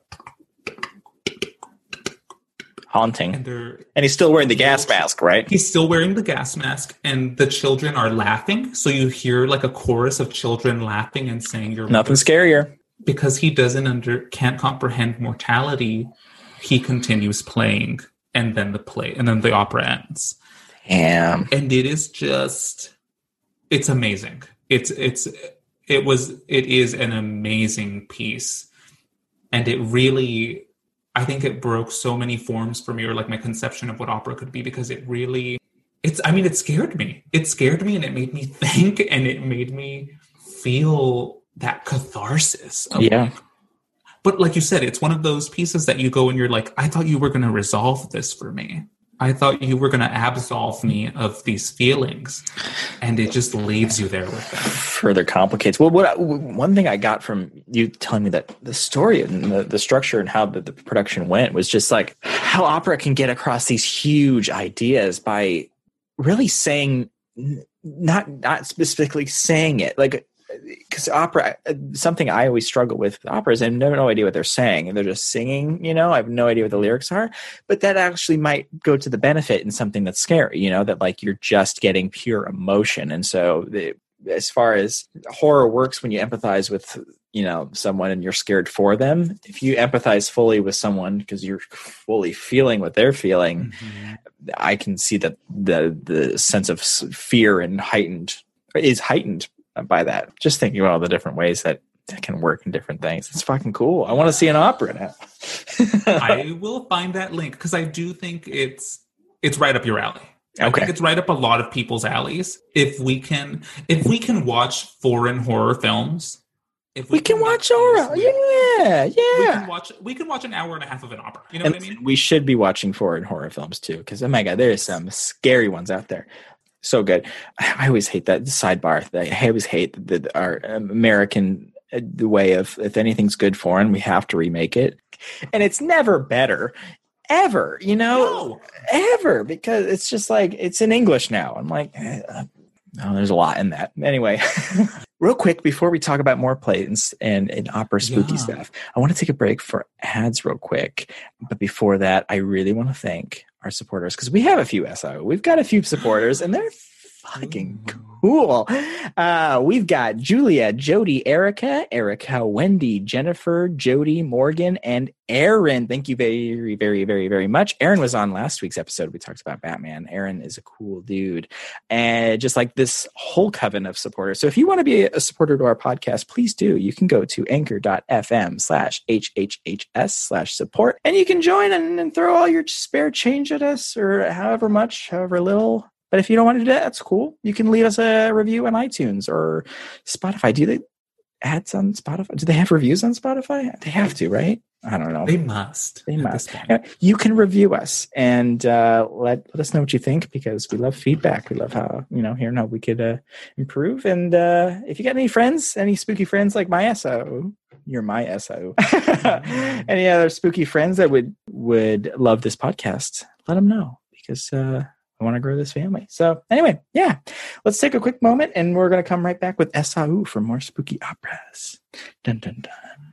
Haunting. and And he's still wearing the gas mask, right? He's still wearing the gas mask, and the children are laughing. So you hear like a chorus of children laughing and saying, "You're Nothing scarier. because he doesn't under can't comprehend mortality he continues playing and then the play and then the opera ends Damn. and it is just it's amazing it's it's it was it is an amazing piece and it really i think it broke so many forms for me or like my conception of what opera could be because it really it's i mean it scared me. It scared me and it made me think and it made me feel that catharsis of Yeah. like, but like you said it's one of those pieces that you go and you're like i thought you were going to resolve this for me i thought you were going to absolve me of these feelings and it just leaves you there with them Further complicates. Well, what I- one thing I got from you telling me that the story and the, the structure and how the, the production went was just like how opera can get across these huge ideas by really saying not not specifically saying it like because opera something i always struggle with with opera is i have no, no idea what they're saying and they're just singing you know? I have no idea what the lyrics are but that actually might go to the benefit in something that's scary you know? That like you're just getting pure emotion and so the, as far as horror works when you empathize with you know someone and you're scared for them if you empathize fully with someone because you're fully feeling what they're feeling mm-hmm. I can see that the the sense of fear and heightened is heightened by that. Just thinking about all the different ways that that can work in different things. It's fucking cool. I want to see an opera now. i will find that link because i do think it's it's right up your alley I Okay. think it's right up a lot of people's alleys. If we can, if we can watch foreign horror films, if we can watch these Aura. with- Yeah, we can yeah. watch. We can watch an hour and a half of an opera. You know And what I mean? we should be watching foreign horror films too, because oh my god, there's some scary ones out there. So good. I always hate that sidebar. I always hate the, the- our American uh, the way of if anything's good foreign, we have to remake it, and it's never better, ever. You know, No. ever because it's just like it's in English now. I'm like, eh, uh, oh, there's a lot in that. Anyway, real quick before we talk about more plays and, and opera spooky Yeah. stuff, I want to take a break for ads real quick. But before that, I really want to thank our supporters because we have a few SO. We've got a few supporters, and they're fucking cool. Uh, we've got Julia, Jody, Erica, Erica, Wendy, Jennifer, Jody, Morgan, and Aaron. Thank you very, very, very, very much. Aaron was on last week's episode. We talked about Batman. Aaron is a cool dude. And just like this whole coven of supporters. So if you want to be a supporter to our podcast, please do. You can go to anchor.fm slash HHHS slash support and you can join and, and throw all your spare change at us or however much, however little. But if you don't want to do that, that's cool. You can leave us a review on iTunes or Spotify. Do they ads on Spotify? Do they have reviews on Spotify? They have to, right? I don't know. They must. They must. this point. Yeah, You can review us and uh, let let us know what you think because we love feedback. We love how you know hearing how we could uh, improve. And uh, if you got any friends, any spooky friends like my SO, you're my SO. any other spooky friends that would would love this podcast, let them know because uh, I want to grow this family. So anyway, yeah, let's take a quick moment and we're gonna come right back with SAU for more spooky operas. Dun dun dun.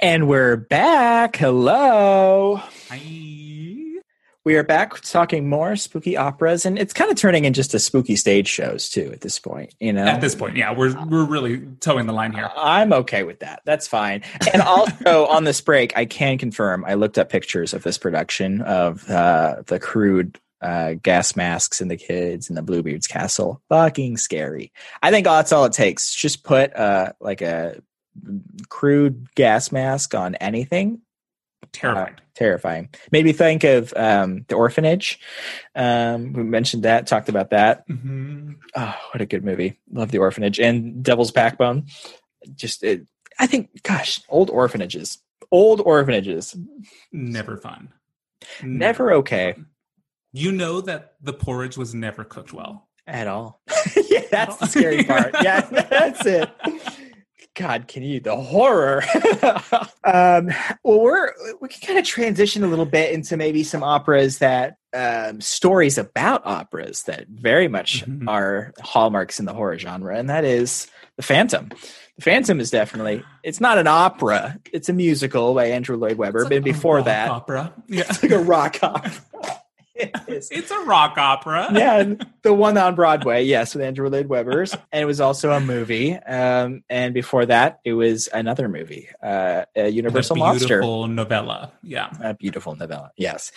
And we're back. Hello. Hi. We are back talking more spooky operas, and it's kind of turning into just a spooky stage shows too at this point. You know, At this point, yeah, we're we're really towing the line here. I'm okay with that. That's fine. And also on this break, I can confirm I looked up pictures of this production of uh, the crude uh, gas masks and the kids and the Bluebeard's castle. Fucking scary. I think that's all it takes. Just put uh, like a crude gas mask on anything. Terrified. Uh, terrifying. Made me think of um, the orphanage. Um, we mentioned that, talked about that. Mhm. Oh, what a good movie! Love the orphanage and Devil's Backbone. Just, it, I think, gosh, old orphanages, old orphanages, Never fun. never okay fun. You know that the porridge was never cooked well. at all. yeah, that's the scary part. Yeah, that's it. God, can you the horror? um, well, we're we can kind of transition a little bit into maybe some operas that um, stories about operas that very much Mhm. are hallmarks in the horror genre, and that is the Phantom. The Phantom is definitely it's not an opera; it's a musical by Andrew Lloyd Webber. But like a before that, opera. Yeah. it's like a rock opera. Is. It's a rock opera. yeah, the one on Broadway, yes, with Andrew Lloyd Webber's, and it was also a movie. Um, and before that, it was another movie, uh, a And a Universal Monster, beautiful novella. Yeah. a beautiful novella. Yes,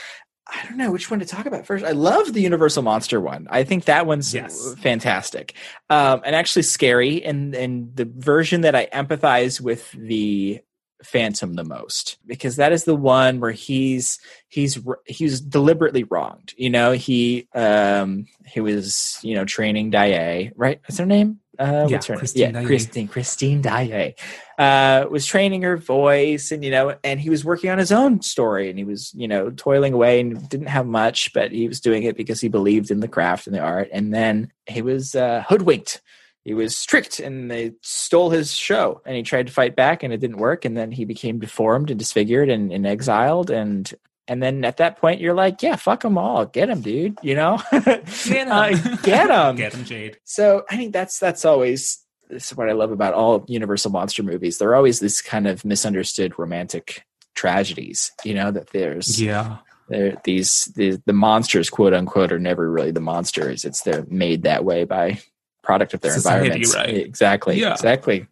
I don't know which one to talk about first. I love the Universal Monster one. I think that one's Yes. fantastic, um, and actually scary. And and the version that I empathize with the Phantom the most because that is the one where he's he's he's deliberately wronged. You know, he um he was you know training Daae, right? What's her name? Uh, Yeah, what's her Christine name? Yeah, Christine Christine. Uh, was training her voice, and you know, and he was working on his own story, and he was you know toiling away and didn't have much, but he was doing it because he believed in the craft and the art, and then he was uh, hoodwinked he was tricked and they stole his show. And he tried to fight back and it didn't work. And then he became deformed and disfigured and, and exiled. And and then at that point you're like yeah fuck them all. Get him dude you know? Get 'em. Uh, get him Get him, Jade. so i think that's that's always this is what i love about all universal monster movies. They're always this kind of misunderstood romantic tragedies you know that there's Yeah. there these the, the monsters quote unquote are never really the monsters. It's they're made that way by product of their Society, environments right. exactly Yeah. exactly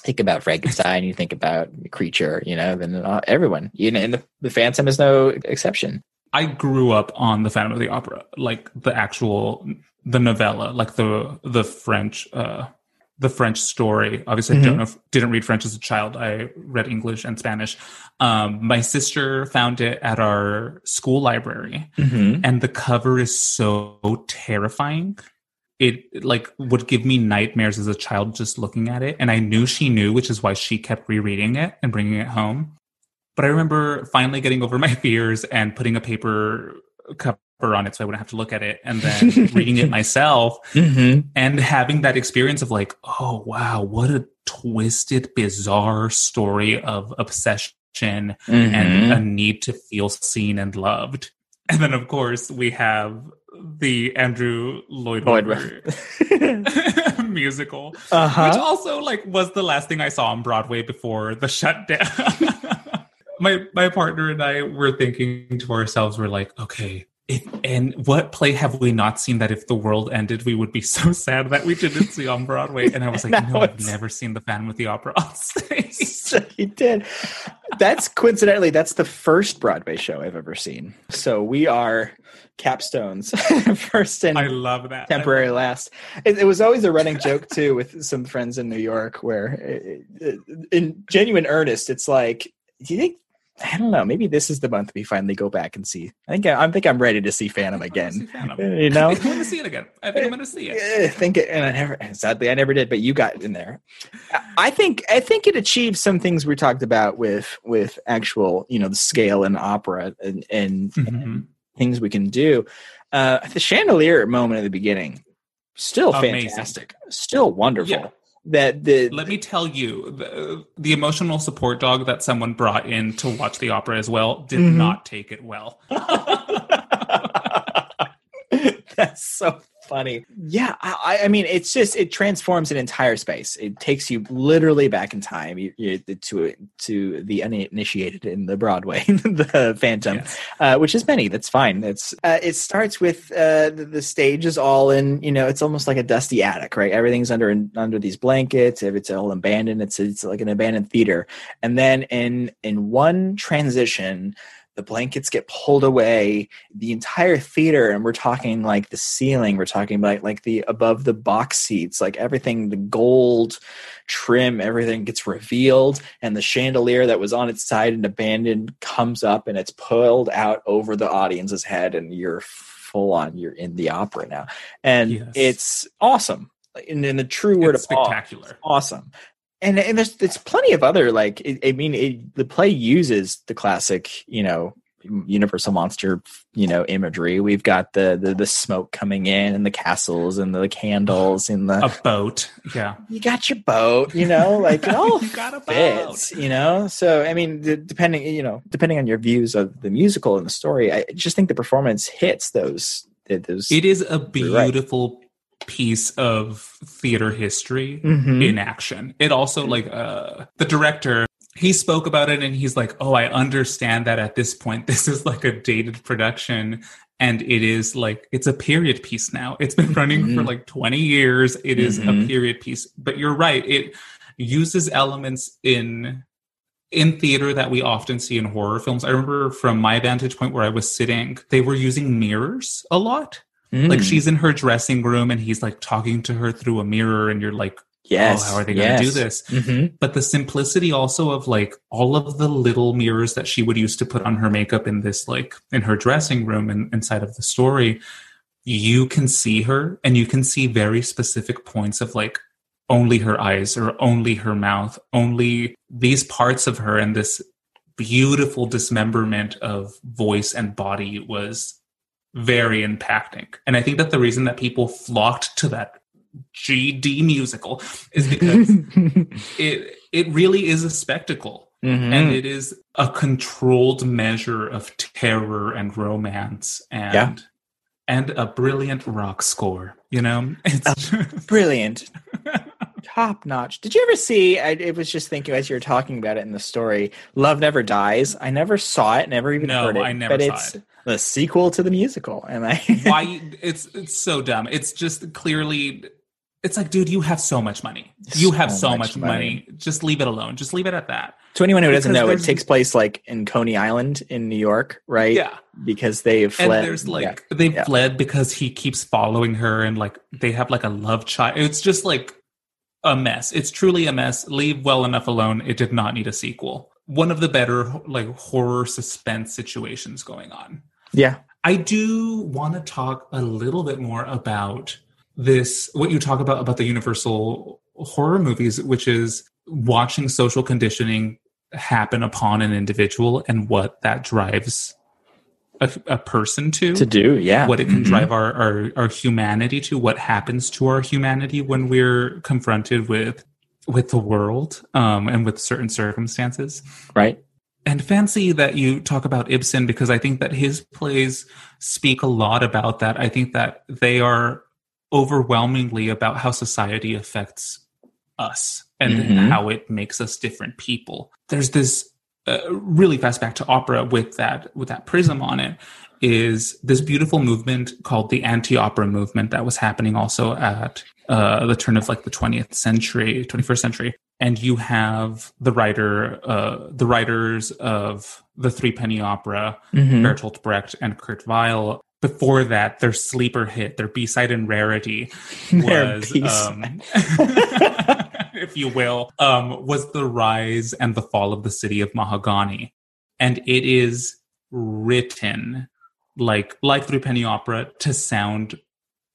think about frankenstein you think about the creature you know then uh, everyone you know and the, the phantom is no exception I grew up on the Phantom of the Opera, like the actual the novella, like the the French uh the French story. Obviously, I don't know if, didn't read French as a child. I read English and Spanish. Um, my sister found it at our school library, mm-hmm. and the cover is so terrifying. It like would give me nightmares as a child just looking at it, and I knew she knew, which is why she kept rereading it and bringing it home. But I remember finally getting over my fears and putting a paper cover on it so I wouldn't have to look at it, and then reading it myself Mm-hmm. and having that experience of like, oh wow, what a twisted, bizarre story of obsession Mm-hmm. and a need to feel seen and loved. And then, of course, we have the Andrew Lloyd Lloyd Webber musical, uh-huh. which also like was the last thing I saw on Broadway before the shutdown. my my partner and I were thinking to ourselves, we're like, okay. If, and what play have we not seen that if the world ended, we would be so sad that we didn't see on Broadway? And I was like, no, I've never seen the Phantom with the Opera on stage. So he did. That's coincidentally, that's the first Broadway show I've ever seen. So we are capstones, first and I love that. temporary last. It, it was always a running joke too with some friends in New York, where uh, in genuine earnest, it's like, do you think? I don't know. Maybe this is the month we finally go back and see. I think I, I think I'm ready to see Phantom I wanna see again. Phantom. You know, I am going to see it again. I think I'm going to see it. Eh, think it, and I never. Sadly, I never did, but you got in there. I think. I think it achieves some things we talked about with with actual, you know, the scale and opera and and, Mhm. things we can do. Uh, the chandelier moment at the beginning, still Amazing. fantastic, still wonderful. Yeah. That the Let me tell you, the, the emotional support dog that someone brought in to watch the opera as well did Mhm. not take it well. That's so funny. Yeah, I, I mean, it's just it transforms an entire space. It takes you literally back in time you, you, to to the uninitiated in the Broadway, the Phantom, Yes. uh, which is many. That's fine. It's uh, it starts with uh, the, the stage is all in. You know, it's almost like a dusty attic, right? Everything's under under these blankets. If it's all abandoned, it's it's like an abandoned theater. And then in in one transition, the blankets get pulled away the entire theater and we're talking like the ceiling we're talking about like the above the box seats like everything the gold trim everything gets revealed and the chandelier that was on its side and abandoned comes up and it's pulled out over the audience's head and you're full on you're in the opera now and Yes. it's awesome in, in the true word It's of awe, spectacular. awesome and and there's there's plenty of other like i I mean it, the play uses the classic you know universal monster you know imagery we've got the the, the smoke coming in and the castles and the candles and the A boat. Yeah. you got your boat you know like it all You got a fits you know so i mean d- depending you know depending on your views of the musical and the story i just think the performance hits those those It is a beautiful piece of theater history Mhm. in action. It also like uh the director he spoke about it and he's like, "Oh, I understand that at this point this is like a dated production and it is like it's a period piece now. It's been running for Mhm. like 20 years. It is Mhm. a period piece." But you're right. It uses elements in in theater that we often see in horror films. I remember from my vantage point where I was sitting, they were using mirrors a lot like Mm. she's in her dressing room and he's like talking to her through a mirror and you're like yes oh how are they going to do yes. this Mhm. but the simplicity also of like all of the little mirrors that she would use to put on her makeup in this like in her dressing room and inside of the story you can see her and you can see very specific points of like only her eyes or only her mouth only these parts of her and this beautiful dismemberment of voice and body was very impacting and i think that the reason that people flocked to that gd musical is because it it really is a spectacle Mhm. and it is a controlled measure of terror and romance and Yeah. and a brilliant rock score you know it's brilliant top notch did you ever see I, I was just thinking as you were talking about it in the story love never dies i never saw it never even No, heard it I never but saw it's it. The sequel to the musical and i why it's it's so dumb. It's just clearly it's like dude you have so much money. You have So so much much money. just leave it alone. Just leave it at that. To anyone who doesn't Because know it takes place like in coney island in new york right? Yeah. Because they've fled. and there's like yeah. they yeah. fled because he keeps following her and like they have like a love child. It's just like a mess. It's truly a mess. Leave well enough alone. It did not need a sequel. One of the better like horror suspense situations going on yeah. I do want to talk a little bit more about this, what you talk about about the universal horror movies, which is watching social conditioning happen upon an individual and what that drives a, a person to, to do yeah. What it can Mhm. drive our, our our humanity to, what happens to our humanity when we're confronted with with the world um, and with certain circumstances. Right and fancy that you talk about Ibsen because I think that his plays speak a lot about that. I think that they are overwhelmingly about how society affects us and Mhm. how it makes us different people. There's this uh, really fast back to opera with that with that prism on it is this beautiful movement called the anti-opera movement that was happening also at uh, the turn of like the 20th century 21st century and you have the writer uh, the writers of the three penny opera Mhm. bertolt brecht and kurt weill. Before that their sleeper hit their b-side and rarity was um, if you will um, was the rise and the fall of the city of Mahagonny and it is written like like three penny opera to sound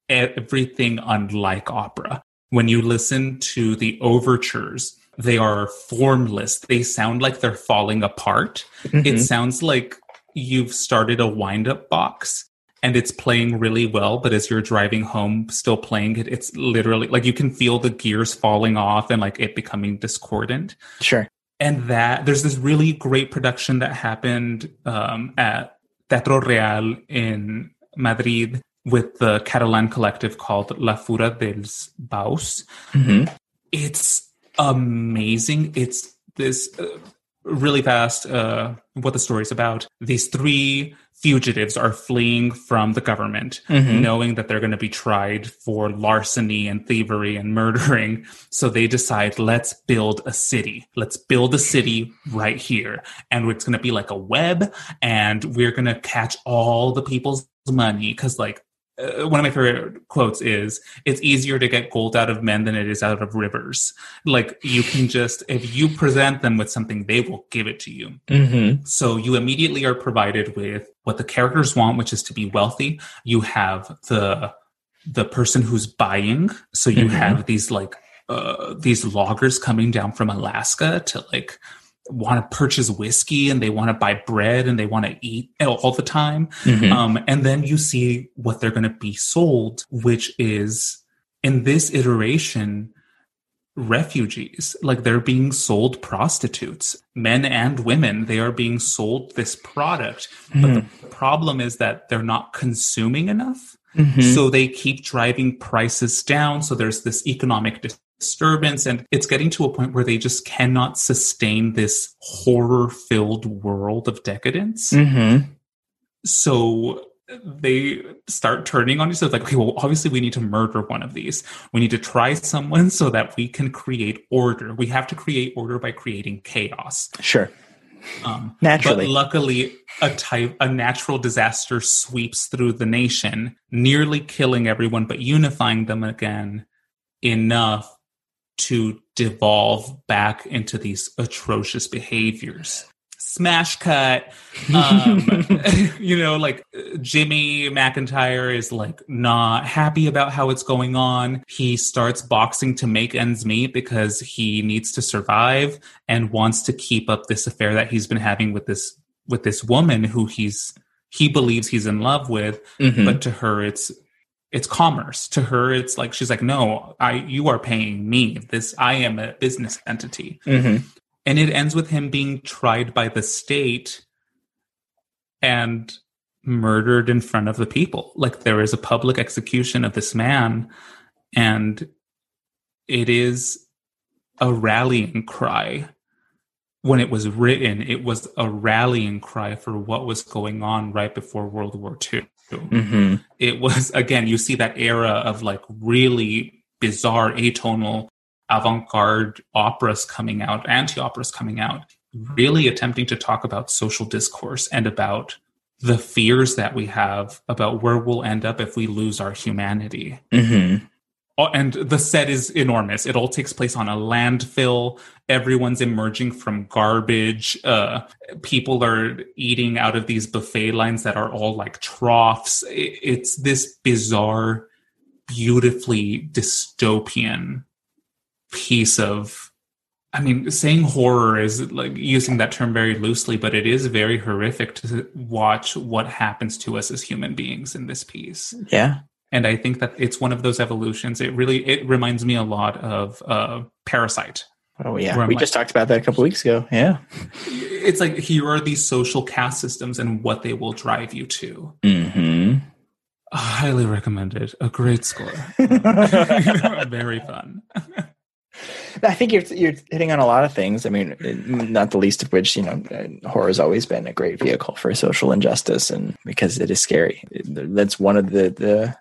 everything unlike opera when you listen to the overtures they are formless. They sound like they're falling apart. It Mhm. sounds like you've started a wind up box and it's playing really well but as you're driving home still playing it it's literally like you can feel the gears falling off and like it becoming discordant. Sure. And that there's this really great production that happened um, at Teatro Real in Madrid with the Catalan collective called La Fura dels Baus. Mhm. It's amazing. It's this uh, really fast uh, what the story's about. These three fugitives are fleeing from the government, Mhm. knowing that they're going to be tried for larceny and thievery and murdering. So they decide, let's build a city. Let's build a city right here. And it's going to be like a web, and we're going to catch all the people's money. Because, like, uh, one of my favorite quotes is it's easier to get gold out of men than it is out of rivers like you can just if you present them with something they will give it to you Mhm. so you immediately are provided with what the characters want, which is to be wealthy. You have the the person who's buying. So you Mhm. have these like uh, these loggers coming down from Alaska to like want to purchase whiskey and they want to buy bread and they want to eat all the time. Mhm. Um, and then you see what they're going to be sold, which is in this iteration, refugees. Like they're being sold prostitutes, men and women. They are being sold this product. But the problem is that they're not consuming enough. Mhm. So they keep driving prices down. So there's this economic disturbance, and it's getting to a point where they just cannot sustain this horror filled world of decadence Mhm. so they start turning on each other like, okay, well, obviously we need to murder one of these. We need to try someone so that we can create order. We have to create order by creating chaos. Sure. Um, Naturally. But luckily, a type, a natural disaster sweeps through the nation, nearly killing everyone, but unifying them again enough to devolve back into these atrocious behaviors. Smash cut. Um, you know, like Jimmy McIntyre is like not happy about how it's going on. He starts boxing to make ends meet because he needs to survive and wants to keep up this affair that he's been having with this with this woman who he's he believes he's in love with Mhm. but to her it's it's commerce. To her it's like she's like no i you are paying me. This i am a business entity. Mhm. and it ends with him being tried by the state and murdered in front of the people. Like there is a public execution of this man and it is a rallying cry. When it was written it was a rallying cry for what was going on right before world war ii Mhm. it was again you see that era of like really bizarre atonal avant-garde operas coming out anti-operas coming out really attempting to talk about social discourse and about the fears that we have about where we'll end up if we lose our humanity Mhm. Oh, and the set is enormous. It all takes place on a landfill. Everyone's emerging from garbage. Uh, people are eating out of these buffet lines that are all like troughs. It's this bizarre, beautifully dystopian piece of. I mean, saying horror is like using that term very loosely, but it is very horrific to watch what happens to us as human beings in this piece Yeah. And i think that it's one of those evolutions it really it reminds me a lot of uh parasite Oh yeah. We I- just talked about that a couple weeks ago. Yeah. it's like here are these social caste systems and what they will drive you to mm-hmm. highly recommended a great score very fun I think you're you're hitting on a lot of things. I mean, not the least of which, you know, horror has always been a great vehicle for social injustice, and because it is scary, that's one of the the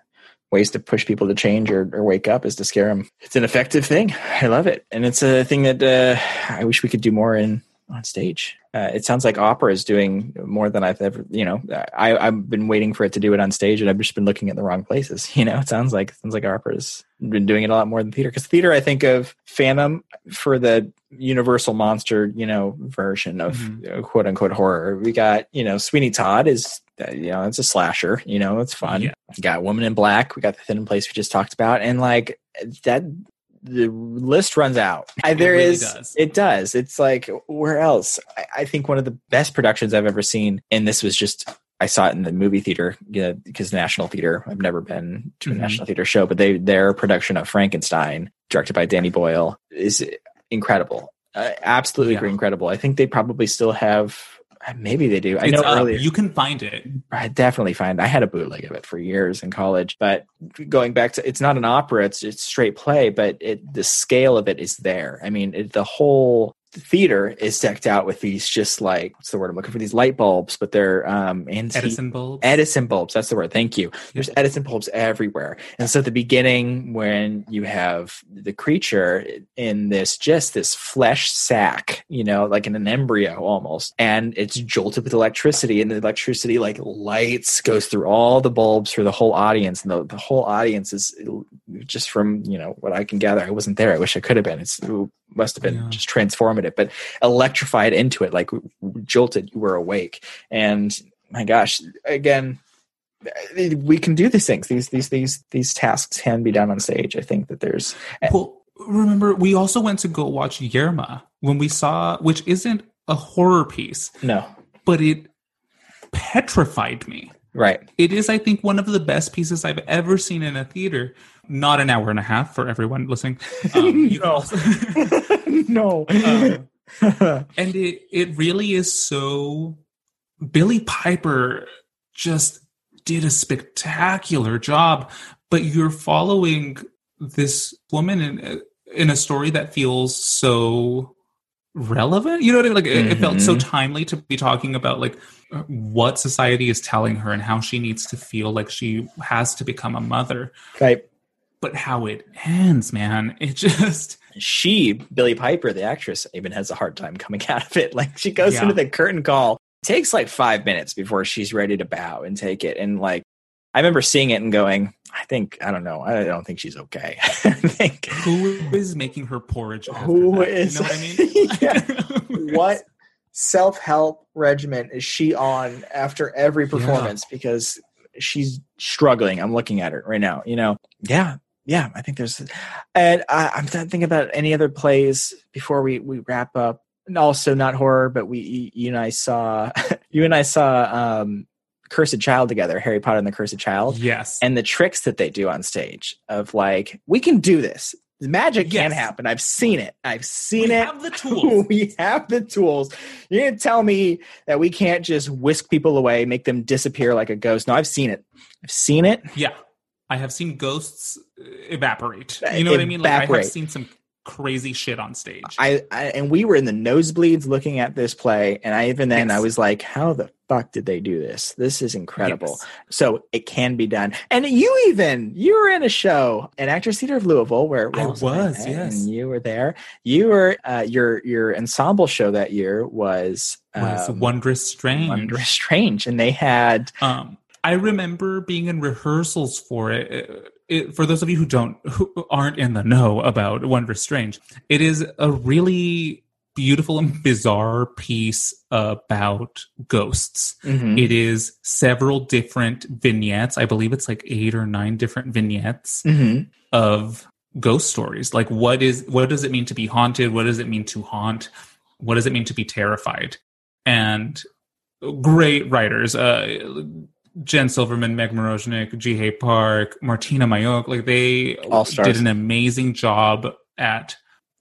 ways to push people to change or, or wake up is to scare them. It's an effective thing. I love it, and it's a thing that uh, I wish we could do more in on stage. Uh, it sounds like opera is doing more than I've ever, you know. I, I've been waiting for it to do it on stage, and I've just been looking at the wrong places. You know, it sounds like sounds like opera's been doing it a lot more than theater. Because theater, I think of Phantom for the Universal monster, you know, version of Mhm. uh, quote unquote horror. We got, you know, Sweeney Todd is, you know, it's a slasher. You know, it's fun. Yeah. We got Woman in Black. We got the Thin in Place we just talked about, and like that. The list runs out. I, there really is- does. It does. It's like where else? I, I think one of the best productions I've ever seen, and this was just I saw it in the movie theater yeah, because National Theater. I've never been to a Mhm. National Theater show, but they their production of Frankenstein, directed by Danny Boyle, is incredible. Uh, absolutely Yeah. incredible. I think they probably still have Uh, Uh, maybe they do. I It's know up. earlier. You can find it. I definitely find I had a bootleg of it for years in college. But going back to it's not an opera; it's it's straight play, but it the scale of it is there. I mean, it, the whole theater is decked out with these just like what's the word I'm looking for? These light bulbs, but they're um antique- Edison bulbs. Edison bulbs. That's the word. Thank you. There's Edison bulbs everywhere. And so at the beginning, when you have the creature in this just this flesh sack, you know, like in an embryo almost, and it's jolted with electricity, and the electricity like lights goes through all the bulbs for the whole audience, and the, the whole audience is just from you know what I can gather. I wasn't there. I wish I could have been. It's it must have been Yeah. just transformative, but electrified into it, like jolted. You were awake, and my gosh, again, we can do these things. These these these these tasks can be done on stage. I think that there's Well, remember, we also went to go watch Yerma when we saw, which isn't a horror piece, no but it petrified me. right. It is, I think, one of the best pieces I've ever seen in a theater. Not an hour and a half for everyone listening. Um, you No. no. Um, and it it really is so Billie Piper just did a spectacular job but you're following this woman in in a story that feels so relevant you know what I mean like it, it felt so Mhm. timely to be talking about like what society is telling her and how she needs to feel like she has to become a mother right. But how it ends man it just She, Billie Piper, the actress, even has a hard time coming out of it. Like she goes Yeah. into the curtain call, takes like five minutes before she's ready to bow and take it. And like I remember seeing it and going, I think I don't know. I don't think she's okay. I think who is making her porridge after Who is- you know what I mean what self help regimen is she on after every performance? Because she's struggling. I'm looking at her right now. You know, yeah, yeah. I think there's, and I, I'm trying to think about any other plays before we we wrap up. And also not horror, but we you and I saw you and I saw um Cursed Child together, Harry Potter and the Cursed Child. Yes. And the tricks that they do on stage of like we can do this. Magic can happen. I've seen it. I've seen we it. have the tools. We have the tools. You're gonna tell me that we can't just whisk people away make them disappear like a ghost. No i've seen it. I've seen it. Yeah i have seen ghosts uh, evaporate. You know what i mean? Like I have seen some crazy shit on stage. I, I and we were in the nosebleeds looking at this play and i even then Yes. i was like how the fuck did they do this? This is incredible. Yes. so it can be done. And you even you were in a show an actors theater of louisville where I was, yes. and you were there. You were uh, your your ensemble show that year was was um, wondrous strange. Wondrous strange and they had um i remember being in rehearsals for it. It- it- for those of you who don't who aren't in the know about wondrous strange it is a really beautiful and bizarre piece about ghosts Mhm. It is several different vignettes. I believe it's like eight or nine different vignettes Mhm. of ghost stories. Like what is what does it mean to be haunted? What does it mean to haunt? What does it mean to be terrified? And great writers, uh Jen Silverman, Meg Miroshnik, G. Hay Park, Martyna Majok, like they All stars. did an amazing job at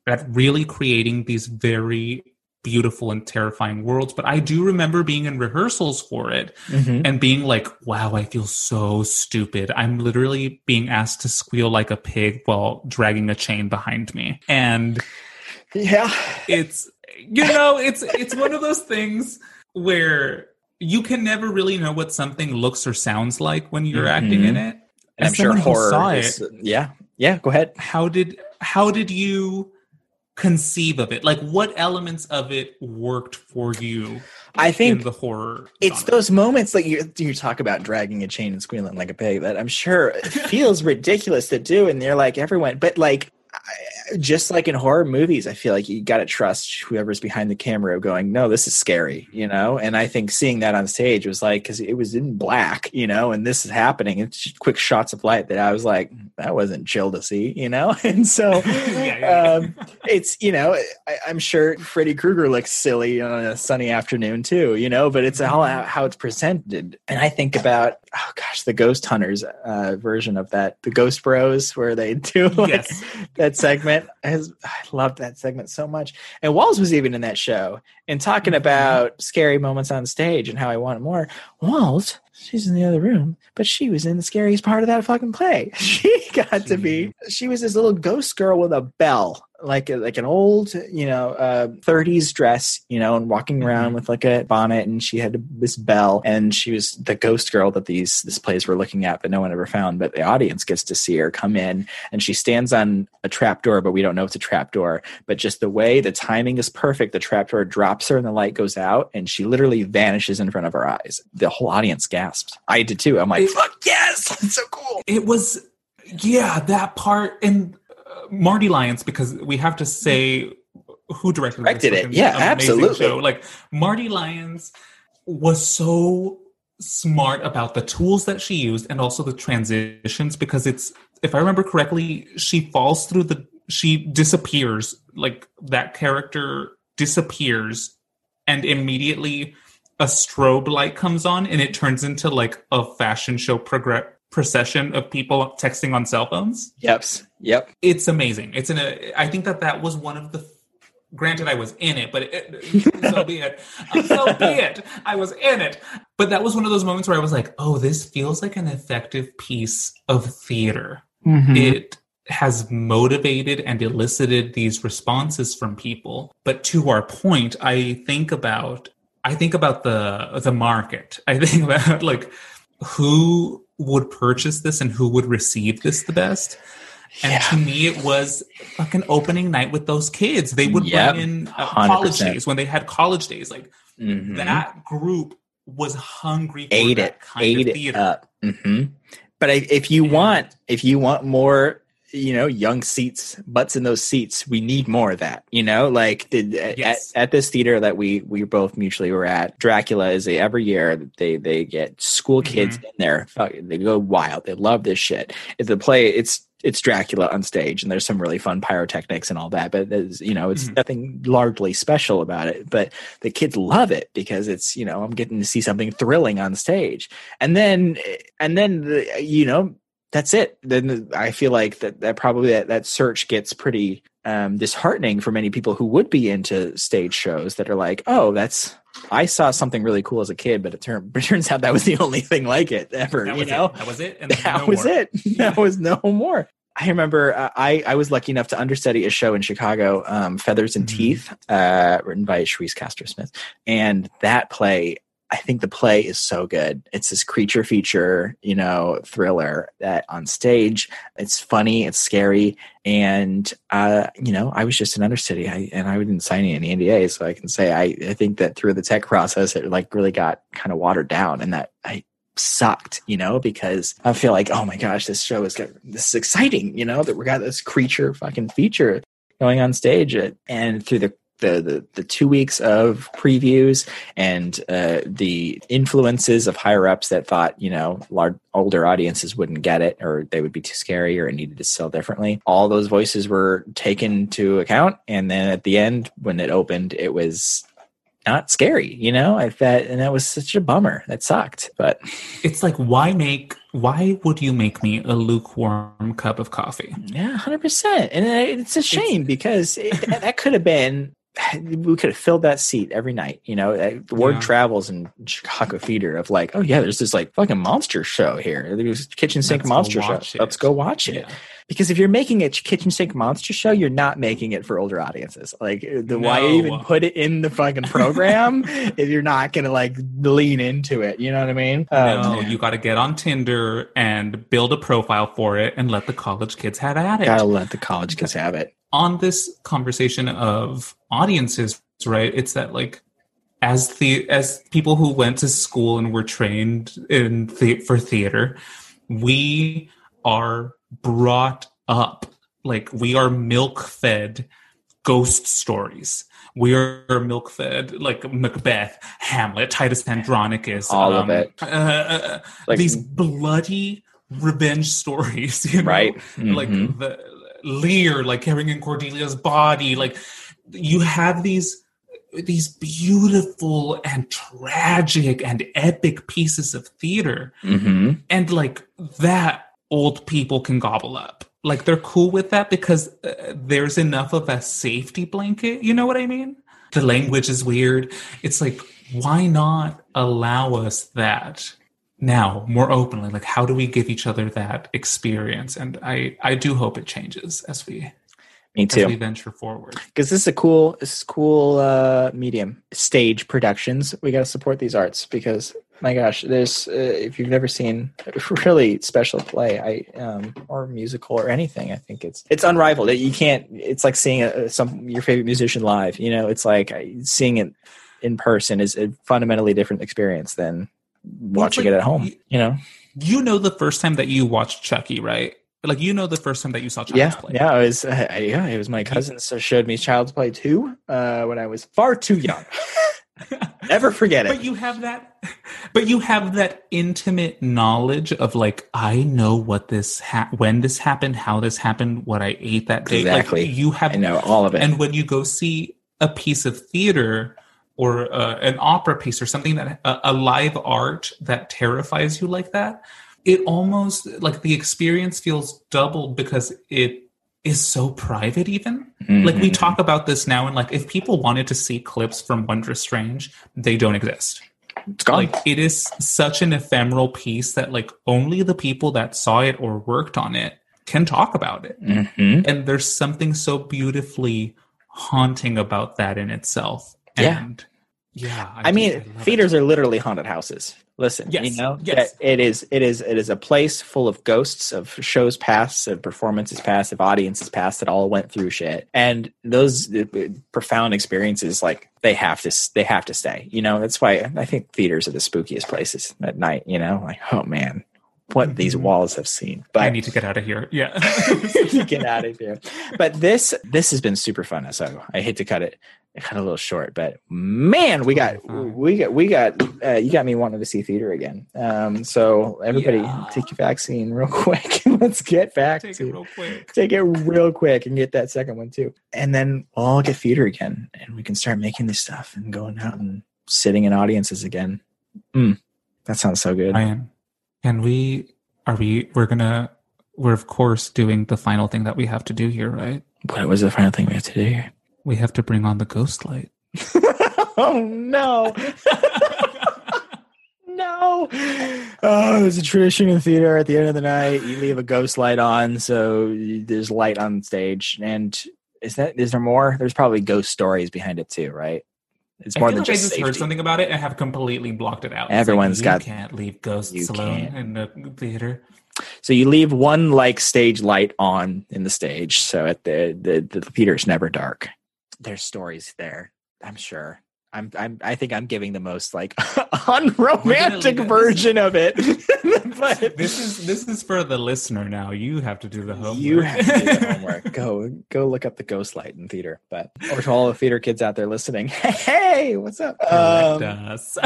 at really creating these very beautiful and terrifying worlds. But I do remember being in rehearsals for it Mhm. and being like, wow, I feel so stupid. I'm literally being asked to squeal like a pig while dragging a chain behind me. And yeah it's you know, it's it's one of those things where you can never really know what something looks or sounds like when you're acting in mm-hmm. it. And i'm sure horror saw is, yeah yeah go ahead how did how did you conceive of it? Like what elements of it worked for you i think in the horror? It's genre? those moments that you you talk about dragging a chain and squealing like a pig that I'm sure feels ridiculous to do, and they're like everyone, but like I- just like in horror movies, I feel like you got to trust whoever's behind the camera going, no, this is scary, you know. And I think seeing that on stage was like because it was in black, you know, and this is happening. It's just quick shots of light that I was like, that wasn't chill to see, you know. And so Yeah, yeah, um, it's you know I, I'm sure Freddy Krueger looks silly on a sunny afternoon too, you know, but it's all how, how it's presented. And I think about oh gosh, the Ghost Hunters uh, version of that, the Ghost Bros, where they do like Yes. that segment has I loved that segment so much. And Walls was even in that show and talking mm-hmm. about scary moments on stage and how I wanted more. Walls, she's in the other room, but she was in the scariest part of that fucking play. She got to be. She was this little ghost girl with a bell like like an old you know uh, 30s dress you know and walking around Mhm. with like a bonnet and she had this bell and she was the ghost girl that these this plays were looking at but no one ever found. But the audience gets to see her come in and she stands on a trap door but we don't know it's a trap door. But just the way the timing is perfect the trap door drops her and the light goes out and she literally vanishes in front of our eyes. The whole audience gasped. I did too. I'm like It- fuck yes! It's so cool. It was yeah that part and Marti Lyons because we have to say who directed, Directed it. Yeah, absolutely. show. like Marti Lyons was so smart about the tools that she used and also the transitions because it's if i remember correctly she falls through the she disappears like that character disappears and immediately a strobe light comes on and it turns into like a fashion show progress procession of people texting on cell phones? Yep yep. It's amazing. It's in a i think that that was one of the granted i was in it but it, so be it. So be it. I was in it. But that was one of those moments where i was like oh this feels like an effective piece of theater. Mm-hmm. it has motivated and elicited these responses from people. But to our point i think about i think about the the market. I think about like who would purchase this and who would receive this the best. And Yeah. to me it was fucking opening night with those kids. They would Yep, bring in uh, college days when they had college days. Like Mhm. that group was hungry for ate that it. kind ate of it theater. up. Hmm but if you And- want if you want more you know young seats butts in those seats we need more of that you know like the, Yes. at, at this theater that we we both mutually were at dracula is a every year they they get school kids Mm-hmm. in there they go wild they love this shit it's the play it's it's Dracula on stage, and there's some really fun pyrotechnics and all that. But there's, you know, it's Mhm. nothing largely special about it. But the kids love it because it's, you know, I'm getting to see something thrilling on stage and then and then the, you know that's it then i feel like that that probably that, that search gets pretty um disheartening for many people who would be into stage shows that are like oh that's i saw something really cool as a kid but it, turn, it turns out that was the only thing like it ever that you know it. that was it and that no was more. it that was no more I remember uh, I, I was lucky enough to understudy a show in Chicago, um, Feathers and Mhm. Teeth, uh, written by Charise Castro Smith. And that play, I think the play is so good. It's this creature feature, you know, thriller that on stage, it's funny, it's scary. And, uh, you know, I was just an understudy I, and I didn't sign any NDA. So I can say, I, I think that through the tech process, it like really got kind of watered down and that I, sucked, you know, because I feel like, oh my gosh, this show is this is exciting, you know, that we got this creature fucking feature going on stage, and through the the the, the two weeks of previews and uh, the influences of higher ups that thought, you know, large older audiences wouldn't get it or they would be too scary or it needed to sell differently. All those voices were taken to account, and then at the end, when it opened, it was not scary, you know. I that and that was such a bummer. That sucked, but it's like why make why would you make me a lukewarm cup of coffee Yeah, hundred percent, and uh, it's a shame because it, that could have been. We could have filled that seat every night. You know, Uh, the word Yeah. travels in Chicago theater of like, oh yeah, there's this like fucking monster show here. There's kitchen sink Let's monster show. it. Let's go watch it. Yeah. Because if you're making a kitchen sink monster show, you're not making it for older audiences. Like, uh, the why even put it in the fucking program if you're not gonna like lean into it? You know what I mean? Oh, no, you got to get on Tinder and build a profile for it and let the college kids have at it. gotta let the college kids have it. on this conversation of audiences, right? It's that like as the as people who went to school and were trained in the, for theater, we are brought up like we are milk fed ghost stories. We are milk fed like Macbeth, Hamlet, Titus Andronicus, All of it. uh, uh, Like- these bloody revenge stories, you know? Right. like Mhm. the Lear, like carrying in Cordelia's body. Like you have these these beautiful and tragic and epic pieces of theater, Mhm. and like that old people can gobble up. like they're cool with that because uh, there's enough of a safety blanket. You know what I mean? The language is weird. It's like, why not allow us that now more openly? Like, how do we give each other that experience? And I, I do hope it changes as we Me as we too. venture forward. Because this is a cool, this is cool uh, medium. Stage productions. We got to support these arts because my gosh, there's uh, if you've never seen a really special play, I um, or musical or anything, I think it's it's unrivaled. You can't. It's like seeing a, some your favorite musician live. You know, it's like seeing it in person is a fundamentally different experience than watching like it at home. You know. You know the first time that you watched Chucky, right? Like you know the first time that you saw Child's Yeah, Play. yeah, it was. Uh, yeah, it was my cousins that showed me Child's Play two uh, when I was far too young. Never forget it. But you have that but you have that intimate knowledge of like I know what this ha- when this happened, how this happened, what I ate that day. Exactly. Like you have I know all of it. And when you go see a piece of theater or uh, an opera piece or something that a live art that terrifies you like that, it almost like the experience feels doubled because it is so private even like we Mhm. talk about this now and like if people wanted to see clips from wondrous strange they don't exist it's gone. like it is such an ephemeral piece that like only the people that saw it or worked on it can talk about it Mhm. and there's something so beautifully haunting about that in itself Yeah. and yeah I mean, love theaters are literally haunted houses. Listen, Yes, you know, yes. it is. It is. It is a place full of ghosts of shows past, of performances past, of audiences past that all went through shit. And those uh, profound experiences, like they have to, they have to stay. You know, that's why I think theaters are the spookiest places at night. You know, like oh man, what these Mhm. walls have seen. But i need to get out of here yeah get out of here. But this this has been super fun. So I hate to cut it cut a little short, but man, we got we got we got uh, you got me wanting to see theater again. Um, so everybody, Yeah. take your vaccine real quick. and Let's get back take to it real quick take it real quick and get that second one too. And then we'll all get theater again, and we can start making this stuff and going out and sitting in audiences again. Mm, that sounds so good. Ryan, can we are we we're gonna we're of course doing the final thing that we have to do here, right? What was the final thing we have to do here? We have to bring on the ghost light. oh no. No. Oh, it's a tradition in theater. At the end of the night, you leave a ghost light on, so there's light on stage. And is that is there more? There's probably ghost stories behind it too, right? It's I more than like I just just safety. heard something about it and have completely blocked it out. It's like, Everyone's you got- can't leave ghosts alone can't. in the theater. So you leave one like stage light on in the stage, so at the the, the theater's never dark. There's stories there, I'm sure. I'm, I'm I think I'm giving the most like unromantic version of it. but This is this is for the listener now. You have to do the homework. You have to do the homework. Go go look up the ghost light in theater. But or to all the theater kids out there listening, hey, what's up? Correct Um, us.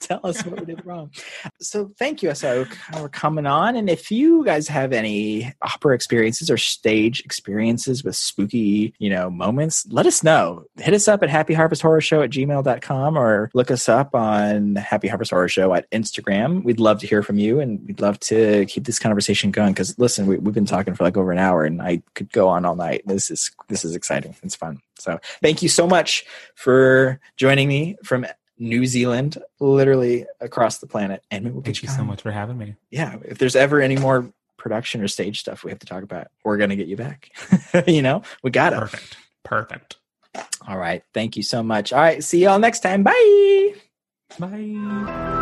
tell us what we did wrong. So thank you, SO, for coming on. And if you guys have any opera experiences or stage experiences with spooky, you know, moments, let us know. Hit us up at Happy Harvest Horror Show at gmail.com or look us up on Happy Harvest Horror Show at Instagram. We'd love to hear from you and we'd love to keep this conversation going. Cause listen, we, we've been talking for like over an hour and I could go on all night. This is this is exciting. It's fun. So thank you so much for joining me from New Zealand, literally across the planet. And we'll get Thank you so much for having me. Yeah, if there's ever any more production or stage stuff we have to talk about, we're gonna get you back. you know, we got it. Perfect. Perfect. All right. Thank you so much. All right. See y'all next time. Bye. Bye.